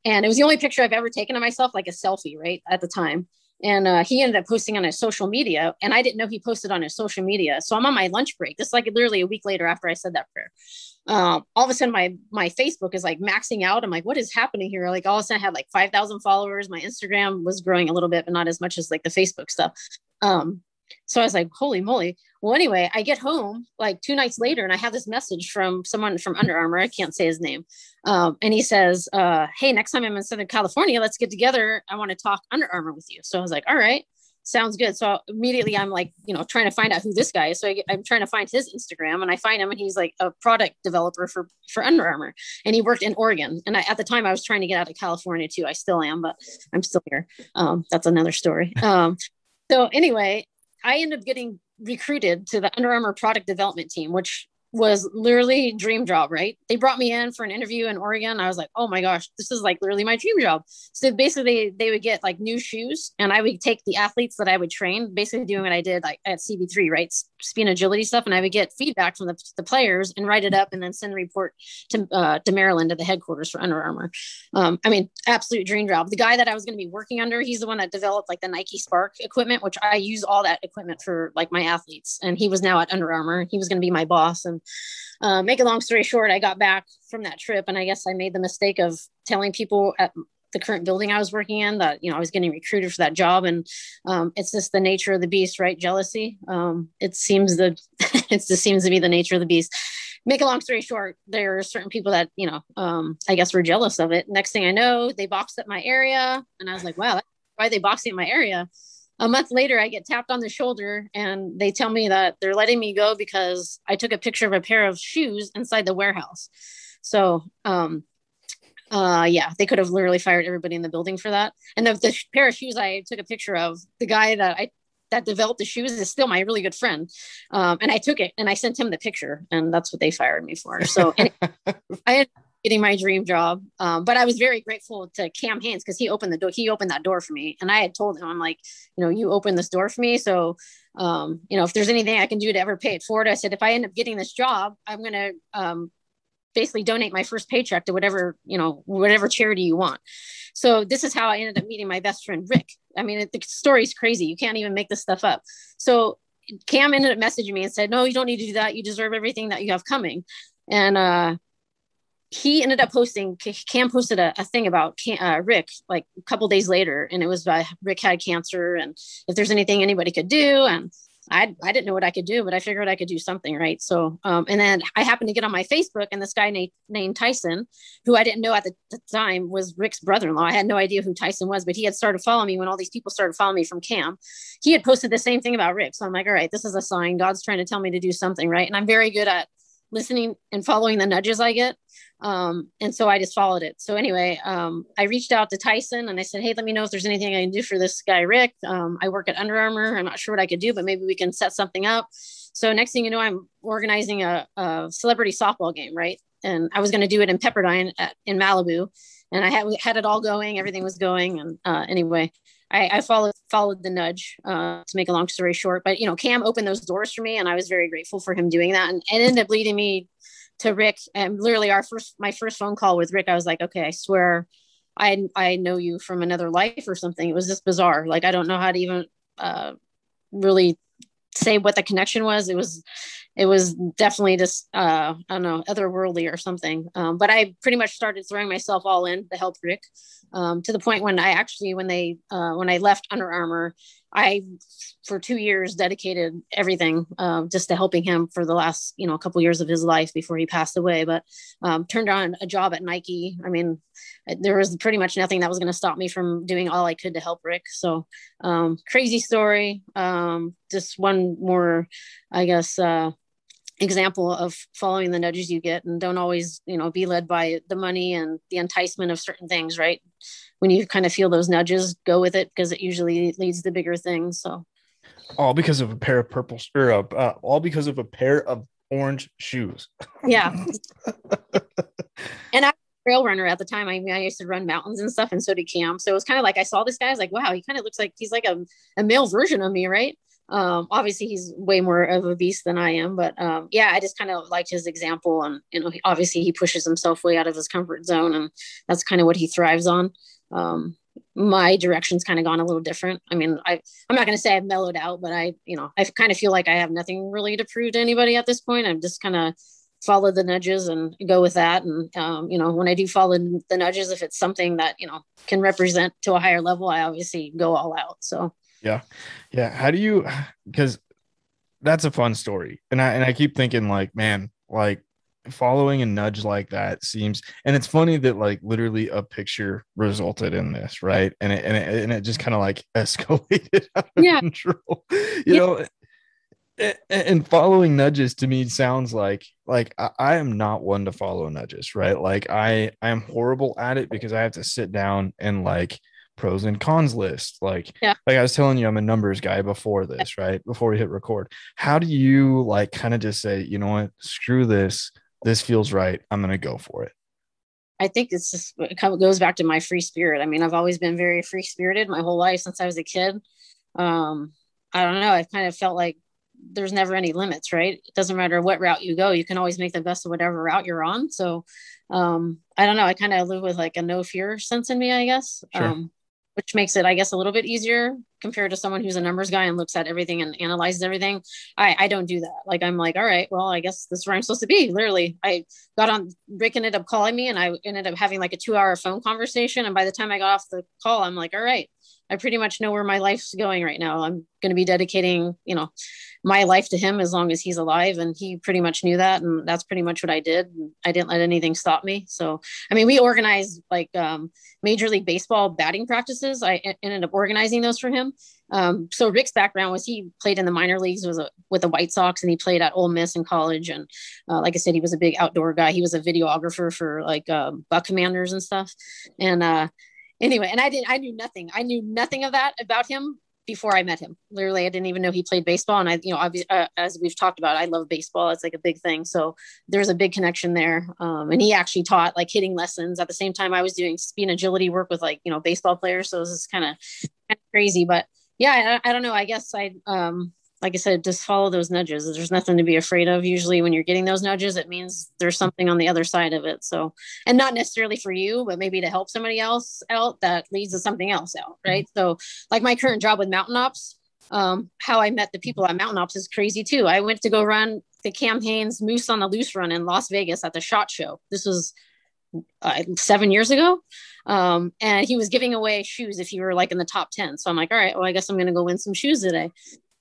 and it was the only picture I've ever taken of myself, like a selfie, right? At the time. And uh, he ended up posting on his social media. And I didn't know he posted on his social media. So I'm on my lunch break. This is like literally a week later after I said that prayer um, all of a sudden my my Facebook is like maxing out. I'm like, what is happening here? Like all of a sudden I had like 5,000 followers. My Instagram was growing a little bit, but not as much as like the Facebook stuff. Um, so I was like, holy moly. Well, anyway, I get home like two nights later and I have this message from someone from Under Armour. I can't say his name. Um, and he says, uh, Hey, next time I'm in Southern California, let's get together. I want to talk Under Armour with you. So I was like, all right sounds good. So immediately I'm like, you know, trying to find out who this guy is. So I, am trying to find his Instagram and I find him and he's like a product developer for, for Under Armour and he worked in Oregon. And I, at the time I was trying to get out of California too. I still am, but I'm still here. Um, that's another story. Um, so anyway, I ended up getting recruited to the Under Armour product development team, which was literally dream job, right? They brought me in for an interview in Oregon. I was like, oh my gosh, this is like literally my dream job. So basically, they would get like new shoes, and I would take the athletes that I would train, basically doing what I did like at CB3, right? Speed and agility stuff, and I would get feedback from the, the players and write it up, and then send the report to uh, to Maryland to the headquarters for Under Armour. Um, I mean, absolute dream job. The guy that I was going to be working under, he's the one that developed like the Nike SPARQ equipment, which I use all that equipment for like my athletes, and he was now at Under Armour. He was going to be my boss, and uh, make a long story short, I got back from that trip, and I guess I made the mistake of telling people at the current building I was working in that you know I was getting recruited for that job, and um, it's just the nature of the beast, right? Jealousy. Um, it seems the it just seems to be the nature of the beast. Make a long story short, there are certain people that you know um, I guess were jealous of it. Next thing I know, they boxed up my area, and I was like, wow, why are they boxing at my area? A month later i get tapped on the shoulder and they tell me that they're letting me go because i took a picture of a pair of shoes inside the warehouse. So um uh yeah they could have literally fired everybody in the building for that. And the, the pair of shoes i took a picture of the guy that i that developed the shoes is still my really good friend. Um, and i took it and i sent him the picture and that's what they fired me for. So i getting my dream job. Um, but I was very grateful to Cam Hanes because he opened the door. He opened that door for me, and I had told him, I'm like, you know, you opened this door for me. So, um, you know, if there's anything I can do to ever pay it forward, I said, if I end up getting this job, I'm gonna um, basically donate my first paycheck to whatever you know, whatever charity you want. So this is how I ended up meeting my best friend Rick. I mean, it, the story's crazy. You can't even make this stuff up. So Cam ended up messaging me and said, "No, you don't need to do that. You deserve everything that you have coming." And uh, he ended up posting cam posted a, a thing about uh, rick like a couple days later and it was by rick had cancer and if there's anything anybody could do and I, I didn't know what I could do, but I figured I could do something, right? So, um, and then I happened to get on my Facebook, and this guy named, named Tyson, who I didn't know at the, the time was Rick's brother-in-law. I had no idea who Tyson was, but he had started following me when all these people started following me from Cam. He had posted the same thing about Rick, so I'm like, all right, this is a sign. God's trying to tell me to do something, right? And I'm very good at listening and following the nudges I get. Um, and so I just followed it. So anyway, um, I reached out to Tyson and I said, Hey, let me know if there's anything I can do for this guy, Rick. Um, I work at Under Armour. I'm not sure what I could do, but maybe we can set something up. So next thing you know, I'm organizing a, a celebrity softball game, right? And I was going to do it in Pepperdine at, in Malibu. And I had, had it all going, everything was going. And uh, anyway, I, I followed followed the nudge uh, to make a long story short. But you know, Cam opened those doors for me, and I was very grateful for him doing that, and it ended up leading me to Rick. And literally, our first my first phone call with Rick, I was like, okay, I swear, I I know you from another life or something. It was just bizarre. Like I don't know how to even uh, really say what the connection was. It was it was definitely just uh, I don't know otherworldly or something. Um, but I pretty much started throwing myself all in to help Rick um, to the point when I actually when they uh, when I left Under Armour, I for two years dedicated everything uh, just to helping him for the last you know a couple years of his life before he passed away. But um, turned on a job at Nike. I mean, there was pretty much nothing that was going to stop me from doing all I could to help Rick. So um, crazy story. Um, just one more, I guess. Uh, example of following the nudges you get and don't always you know be led by the money and the enticement of certain things right when you kind of feel those nudges go with it because it usually leads to bigger things so all because of a pair of purple or uh, all because of a pair of orange shoes yeah and i was a trail runner at the time. I mean, I used to run mountains and stuff, and so did Cam. So it was kind of like I saw this guy. I was like, wow, he kind of looks like he's like a, a male version of me, right? Um, obviously, he's way more of a beast than I am, but um, yeah, I just kind of liked his example, and you know, obviously he pushes himself way out of his comfort zone, and that's kind of what he thrives on. Um, my direction's kind of gone a little different. I mean, I I'm not going to say I've mellowed out, but I you know I kind of feel like I have nothing really to prove to anybody at this point. I'm just kind of follow the nudges and go with that. And um, you know, when I do follow the nudges, if it's something that you know can represent to a higher level, I obviously go all out. So yeah, yeah. How do you? Because that's a fun story, and I and I keep thinking like, man, like following a nudge like that seems and it's funny that like literally a picture resulted in this right and it and it, and it just kind of like escalated out of yeah. control you yeah. know and following nudges to me sounds like like I, am not one to follow nudges right like i i am horrible at it because i have to sit down and like pros and cons list like yeah. like i was telling you i'm a numbers guy before this right before we hit record how do you like kind of just say you know what screw this this feels right i'm gonna go for it I think it's just it kind of goes back to my free spirit. I mean, I've always been very free spirited my whole life since I was a kid. Um, I don't know. I've kind of felt like there's never any limits, right? It doesn't matter what route you go, you can always make the best of whatever route you're on. So um, I don't know. I kind of live with like a no fear sense in me, I guess. Sure. Um, which makes it, I guess, a little bit easier compared to someone who's a numbers guy and looks at everything and analyzes everything. I, I don't do that. Like, I'm like, all right, well, I guess this is where I'm supposed to be. Literally, I got on, Rick ended up calling me and I ended up having like a two hour phone conversation. And by the time I got off the call, I'm like, all right, I pretty much know where my life's going right now. I'm going to be dedicating, you know, my life to him as long as he's alive. And he pretty much knew that. And that's pretty much what I did. I didn't let anything stop me. So, I mean, we organized like um, Major League Baseball batting practices. I ended up organizing those for him. Um, so Rick's background was he played in the minor leagues a, with the White Sox and he played at Ole Miss in college. And uh, like I said, he was a big outdoor guy. He was a videographer for like uh, Buck Commanders and stuff. And uh, anyway, and I didn't, I knew nothing. I knew nothing of that about him before I met him. Literally, I didn't even know he played baseball. And I, you know, obviously, uh, as we've talked about, I love baseball. It's like a big thing. So there's a big connection there. Um, and he actually taught like hitting lessons at the same time I was doing speed and agility work with like, you know, baseball players. So it was kind of crazy, but yeah, I, I, don't know. I guess I, um, like I said, just follow those nudges. There's nothing to be afraid of. Usually, when you're getting those nudges, it means there's something on the other side of it. So, and not necessarily for you, but maybe to help somebody else out that leads to something else out, right? Mm-hmm. So, like my current job with Mountain Ops, um, how I met the people at Mountain Ops is crazy too. I went to go run the Cam Hanes Moose on the Loose run in Las Vegas at the Shot Show. This was uh, seven years ago. Um, and he was giving away shoes if you were like in the top 10. So I'm like, all right, well, I guess I'm going to go win some shoes today.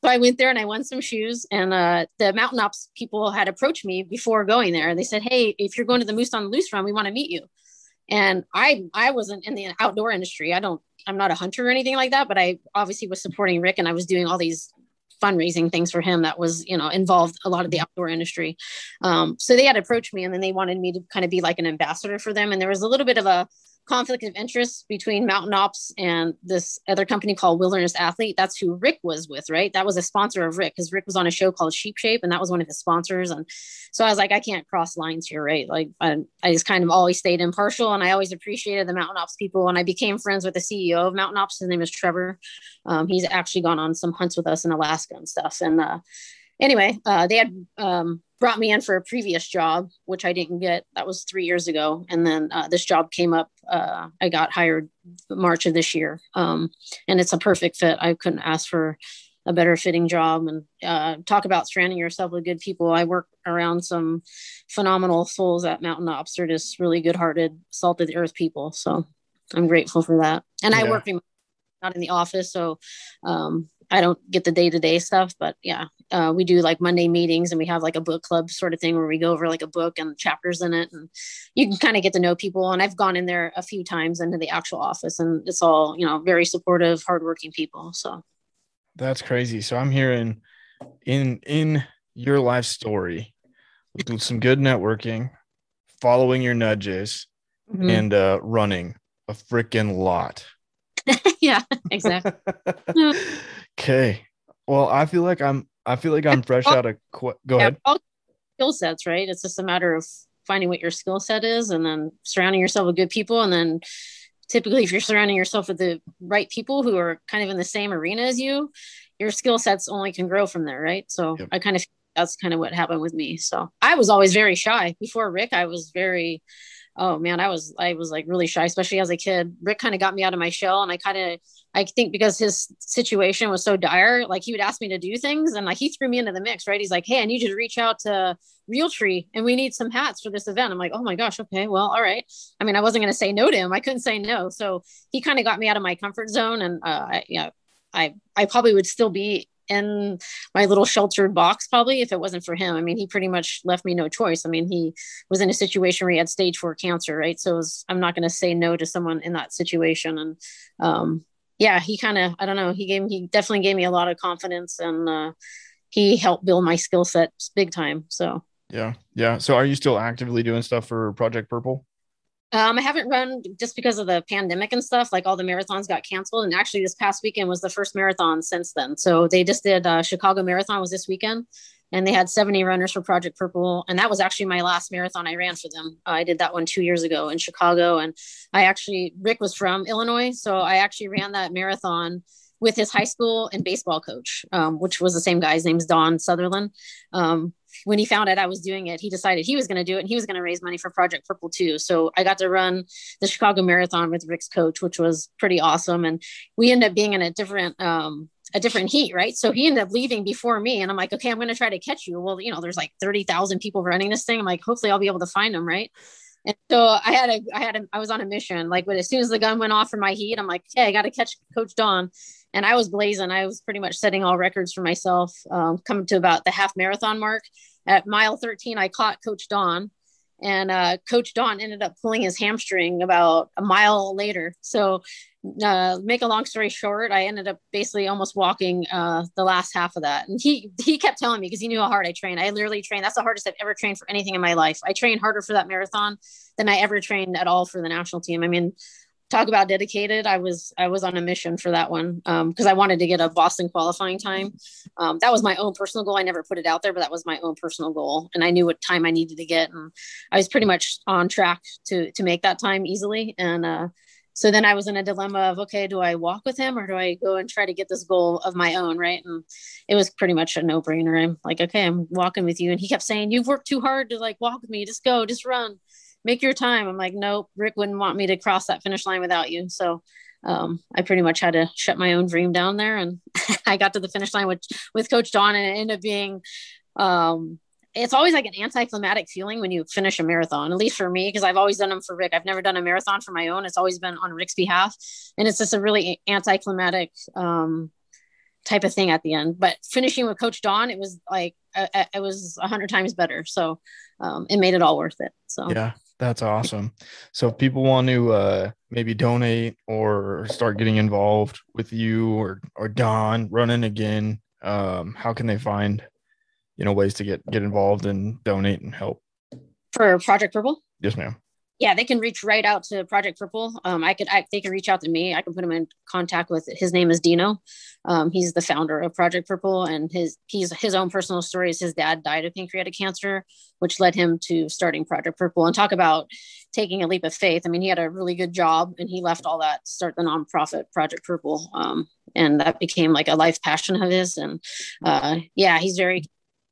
So I went there and I won some shoes. And uh, the mountain ops people had approached me before going there. and They said, "Hey, if you're going to the Moose on the Loose run, we want to meet you." And I I wasn't in the outdoor industry. I don't. I'm not a hunter or anything like that. But I obviously was supporting Rick, and I was doing all these fundraising things for him that was you know involved a lot of the outdoor industry um, so they had approached me and then they wanted me to kind of be like an ambassador for them and there was a little bit of a conflict of interest between Mountain Ops and this other company called Wilderness Athlete. That's who Rick was with, right? That was a sponsor of Rick because Rick was on a show called Sheep Shape, and that was one of his sponsors. And so I was like, I can't cross lines here, right? Like I, I just kind of always stayed impartial, and I always appreciated the Mountain Ops people. And I became friends with the CEO of Mountain Ops. His name is Trevor. Um, he's actually gone on some hunts with us in Alaska and stuff. And uh, anyway, uh, they had um, brought me in for a previous job, which I didn't get. That was three years ago, and then uh, this job came up. Uh, I got hired March of this year, um, and it's a perfect fit. I couldn't ask for a better fitting job. And uh, talk about surrounding yourself with good people. I work around some phenomenal souls at Mountain Ops. They're just really good-hearted, salt of the earth people. So I'm grateful for that. And yeah. I work not in the office, so um, I don't get the day to day stuff, but yeah, uh, we do like Monday meetings and we have like a book club sort of thing where we go over like a book and chapters in it, and you can kind of get to know people. And I've gone in there a few times into the actual office, and it's all you know, very supportive, hardworking people. So that's crazy. So I'm hearing in in your life story, some good networking, following your nudges, mm-hmm. and uh, running a freaking lot. yeah, exactly. okay. Well, I feel like I'm I feel like I'm fresh out of qu- go yeah, ahead. skill sets, right? It's just a matter of finding what your skill set is and then surrounding yourself with good people and then typically if you're surrounding yourself with the right people who are kind of in the same arena as you your skill sets only can grow from there, right? So yep. I kind of that's kind of what happened with me. So I was always very shy before Rick. I was very, oh man, I was I was like really shy, especially as a kid. Rick kind of got me out of my shell, and I kind of I think because his situation was so dire, like he would ask me to do things, and like he threw me into the mix, right? He's like, hey, I need you to reach out to Realtree, and we need some hats for this event. I'm like, oh my gosh, okay, well, all right. I mean, I wasn't going to say no to him. I couldn't say no, so he kind of got me out of my comfort zone, and uh, I, you know, I I probably would still be in my little sheltered box probably if it wasn't for him. I mean, he pretty much left me no choice. I mean, he was in a situation where he had stage four cancer, right? So was, I'm not going to say no to someone in that situation. And um, yeah, he kind of, I don't know, he gave he definitely gave me a lot of confidence and uh, he helped build my skill set big time. So yeah, yeah. So are you still actively doing stuff for Project Purple? Um, I haven't run just because of the pandemic and stuff. Like all the marathons got canceled, and actually this past weekend was the first marathon since then. So they just did uh, Chicago Marathon was this weekend, and they had 70 runners for Project Purple, and that was actually my last marathon I ran for them. Uh, I did that one two years ago in Chicago, and I actually Rick was from Illinois, so I actually ran that marathon with his high school and baseball coach, um, which was the same guy. His name's Don Sutherland. Um, when he found out I was doing it, he decided he was going to do it and he was going to raise money for Project Purple too. So I got to run the Chicago Marathon with Rick's coach, which was pretty awesome. And we ended up being in a different, um, a different heat, right? So he ended up leaving before me, and I'm like, okay, I'm going to try to catch you. Well, you know, there's like thirty thousand people running this thing. I'm like, hopefully, I'll be able to find him, right? And so I had a, I had a, I was on a mission. Like, when as soon as the gun went off for my heat, I'm like, okay, I got to catch Coach Don and I was blazing. I was pretty much setting all records for myself, um, coming to about the half marathon mark. At mile 13, I caught Coach Don, and uh, Coach Don ended up pulling his hamstring about a mile later. So, uh, make a long story short, I ended up basically almost walking uh, the last half of that. And he he kept telling me because he knew how hard I trained. I literally trained. That's the hardest I've ever trained for anything in my life. I trained harder for that marathon than I ever trained at all for the national team. I mean, talk about dedicated i was i was on a mission for that one because um, i wanted to get a boston qualifying time. Um, that was my own personal goal. I never put it out there but that was my own personal goal and i knew what time i needed to get and i was pretty much on track to to make that time easily and uh, so then i was in a dilemma of okay do i walk with him or do i go and try to get this goal of my own right? And it was pretty much a no-brainer. I'm like okay i'm walking with you and he kept saying you've worked too hard to like walk with me. Just go just run make your time. I'm like, nope, Rick wouldn't want me to cross that finish line without you. So um, I pretty much had to shut my own dream down there. And I got to the finish line with, with Coach Don, and it ended up being, um, it's always like an anticlimactic feeling when you finish a marathon, at least for me, because I've always done them for Rick. I've never done a marathon for my own. It's always been on Rick's behalf. And it's just a really anticlimactic um, type of thing at the end. But finishing with Coach Don, it was like, uh, uh it was a hundred times better. So um, it made it all worth it. So, yeah. That's awesome. So if people want to uh, maybe donate or start getting involved with you or or Don running again, um, how can they find you know ways to get get involved and donate and help? For Project Purple? Yes, ma'am yeah, they can reach right out to Project Purple. Um, I could, I, they can reach out to me. I can put them in contact with. His name is Dino. Um, he's the founder of Project Purple, and his he's his own personal story is his dad died of pancreatic cancer, which led him to starting Project Purple. And talk about taking a leap of faith. I mean, he had a really good job, and he left all that to start the nonprofit Project Purple, um, and that became like a life passion of his. And uh, yeah, he's very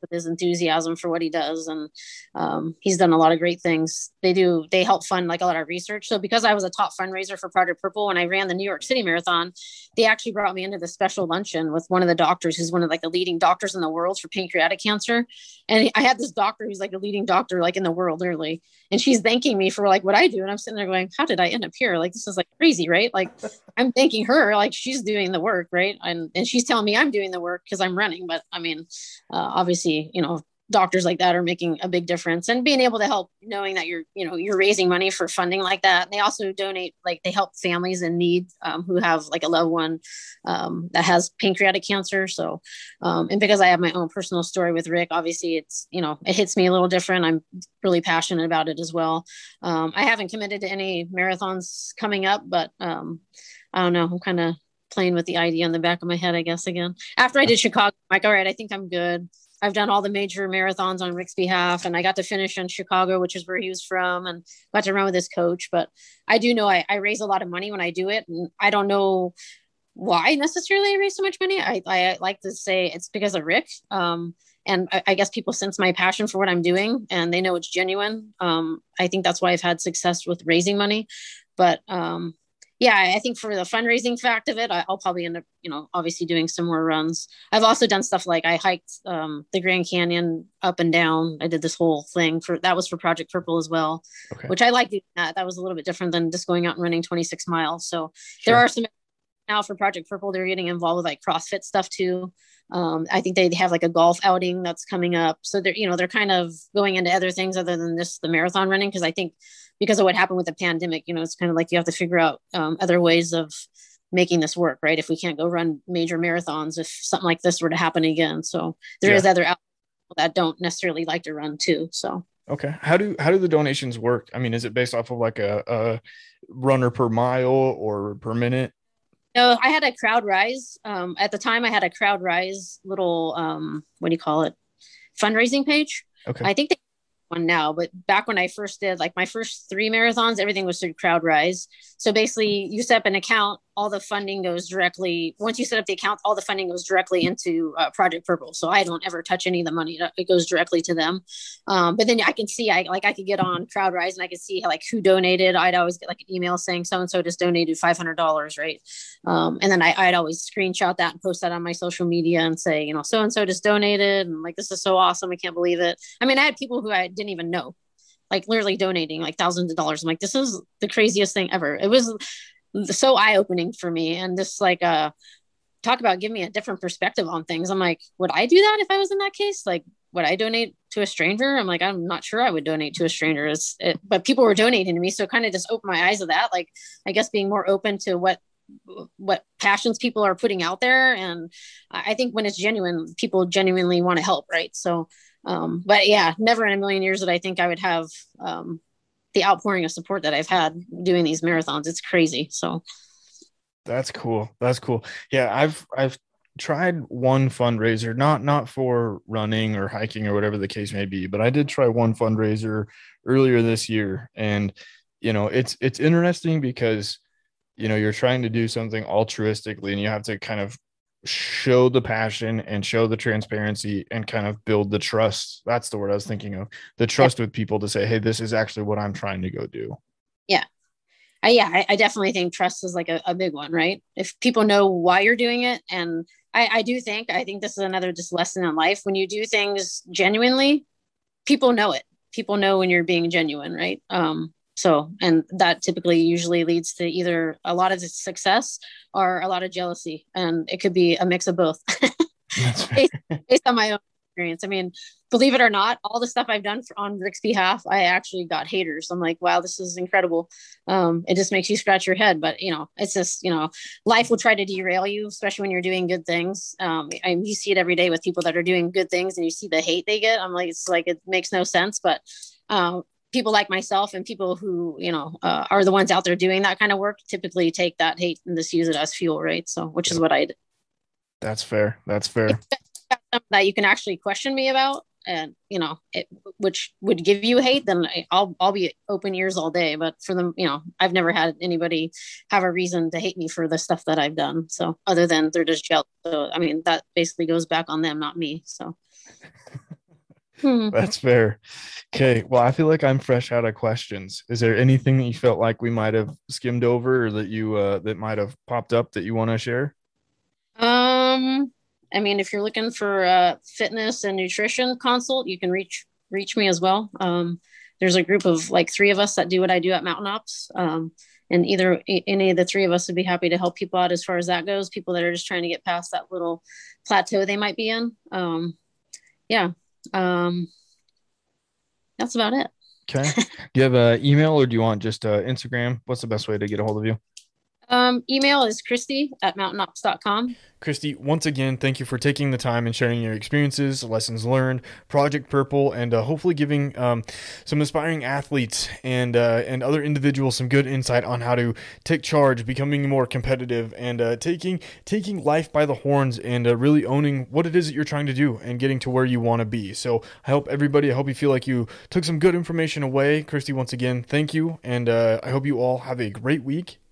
with his enthusiasm for what he does and um, he's done a lot of great things. They do they help fund like a lot of research. So because i was a top fundraiser for project purple when i ran the new york city marathon they actually brought me into the special luncheon with one of the doctors who's one of like the leading doctors in the world for pancreatic cancer. And i had this doctor who's like a leading doctor like in the world literally. And she's thanking me for like what i do. And i'm sitting there going how did i end up here? Like this is like crazy right? Like i'm thanking her like she's doing the work right? And, and she's telling me i'm doing the work because i'm running. But i mean uh, obviously you know doctors like that are making a big difference and being able to help knowing that you're you know you're raising money for funding like that. They also donate like they help families in need um, who have like a loved one um, that has pancreatic cancer. So um, and because i have my own personal story with rick obviously it's you know it hits me a little different. I'm really passionate about it as well. Um, i haven't committed to any marathons coming up but um, i don't know. I'm kind of playing with the idea in the back of my head i guess again. After i did chicago I'm like all right i think i'm good I've done all the major marathons on Rick's behalf, and I got to finish in Chicago, which is where he was from, and got to run with his coach. But I do know I, I raise a lot of money when I do it, and I don't know why necessarily I raise so much money. I, I like to say it's because of Rick. Um, and I, I, guess people sense my passion for what I'm doing and they know it's genuine. Um, I think that's why I've had success with raising money. But um, yeah, I think for the fundraising fact of it, I'll probably end up, you know, obviously doing some more runs. I've also done stuff like I hiked um, the Grand Canyon up and down. I did this whole thing for that was for Project Purple as well, okay. which I like doing that. That was a little bit different than just going out and running 26 miles. So sure. there are some now for Project Purple, they're getting involved with like CrossFit stuff too. Um, I think they have like a golf outing that's coming up. So they're, you know, they're kind of going into other things other than just the marathon running. Cause I think because of what happened with the pandemic, you know, it's kind of like you have to figure out um, other ways of making this work, right? If we can't go run major marathons, if something like this were to happen again. So there yeah. is other that don't necessarily like to run too. So okay, how do how do the donations work? I mean, is it based off of like a, a runner per mile or per minute? No, I had a CrowdRise. Um, at the time, I had a CrowdRise little um, what do you call it? Fundraising page. Okay. I think they one now, but back when I first did like my first three marathons, everything was through CrowdRise. So basically, you set up an account, all the funding goes directly. Once you set up the account, all the funding goes directly into uh, Project Purple. So I don't ever touch any of the money; it goes directly to them. Um, but then I can see, I like I could get on CrowdRise and I could see how, like who donated. I'd always get like an email saying so and so just donated five hundred dollars, right? Um, and then I, I'd always screenshot that and post that on my social media and say, you know, so and so just donated, and like this is so awesome, I can't believe it. I mean, I had people who I didn't even know like literally donating like thousands of dollars. I'm like, this is the craziest thing ever. It was so eye opening for me. And just like, uh, talk about give me a different perspective on things. I'm like, would I do that if I was in that case? Like, would I donate to a stranger? I'm like, I'm not sure I would donate to a stranger. It's, it, but people were donating to me. So kind of just opened my eyes to that. Like, I guess being more open to what what passions people are putting out there and i think when it's genuine people genuinely want to help right so um but yeah never in a million years that i think i would have um the outpouring of support that I've had doing these marathons. It's crazy. So that's cool. That's cool. Yeah, I've I've tried one fundraiser, not not for running or hiking or whatever the case may be, but I did try one fundraiser earlier this year and you know, it's it's interesting because you know, you're trying to do something altruistically and you have to kind of show the passion and show the transparency and kind of build the trust. That's the word I was thinking of. The trust yeah. with people to say, "Hey, this is actually what I'm trying to go do." Yeah. I, yeah, I, I definitely think trust is like a, a, big one, right? If people know why you're doing it, and I, I do think, I think this is another just lesson in life. When you do things genuinely, people know it. People know when you're being genuine, right? Um, so and that typically usually leads to either a lot of success or a lot of jealousy and it could be a mix of both. Based, based, on my own experience. I mean believe it or not all the stuff i've done for, on rick's behalf i actually got haters. I'm like wow this is incredible. Um, it just makes you scratch your head but you know it's just you know life will try to derail you especially when you're doing good things. Um, I, you see it every day with people that are doing good things and you see the hate they get. I'm like it's like it makes no sense but um, people like myself and people who you know uh, are the ones out there doing that kind of work typically take that hate and just use it as fuel right? So which is what i did. That's fair. That's fair. That you can actually question me about and you know it, which would give you hate then i'll i'll be open ears all day. But for them you know i've never had anybody have a reason to hate me for the stuff that i've done. So other than they're just jealous. So i mean that basically goes back on them not me. So Hmm. That's fair. Okay. Well, I feel like I'm fresh out of questions. Is there anything that you felt like we might have skimmed over or that you uh that might have popped up that you want to share? Um, I mean, if you're looking for a fitness and nutrition consult, you can reach reach me as well. Um, there's a group of like three of us that do what I do at Mountain Ops. Um, and either any of the three of us would be happy to help people out as far as that goes. People that are just trying to get past that little plateau they might be in. Um, yeah, um, that's about it. Okay. do you have an email or do you want just uh, Instagram? What's the best way to get a hold of you? Um, email is Kristi at mountainops.com. Kristi, once again, thank you for taking the time and sharing your experiences, lessons learned, Project Purple, and uh, hopefully giving um, some aspiring athletes and uh, and other individuals some good insight on how to take charge, becoming more competitive, and uh, taking taking life by the horns and uh, really owning what it is that you're trying to do and getting to where you want to be. So I hope everybody, I hope you feel like you took some good information away. Kristi, once again, thank you, and uh, I hope you all have a great week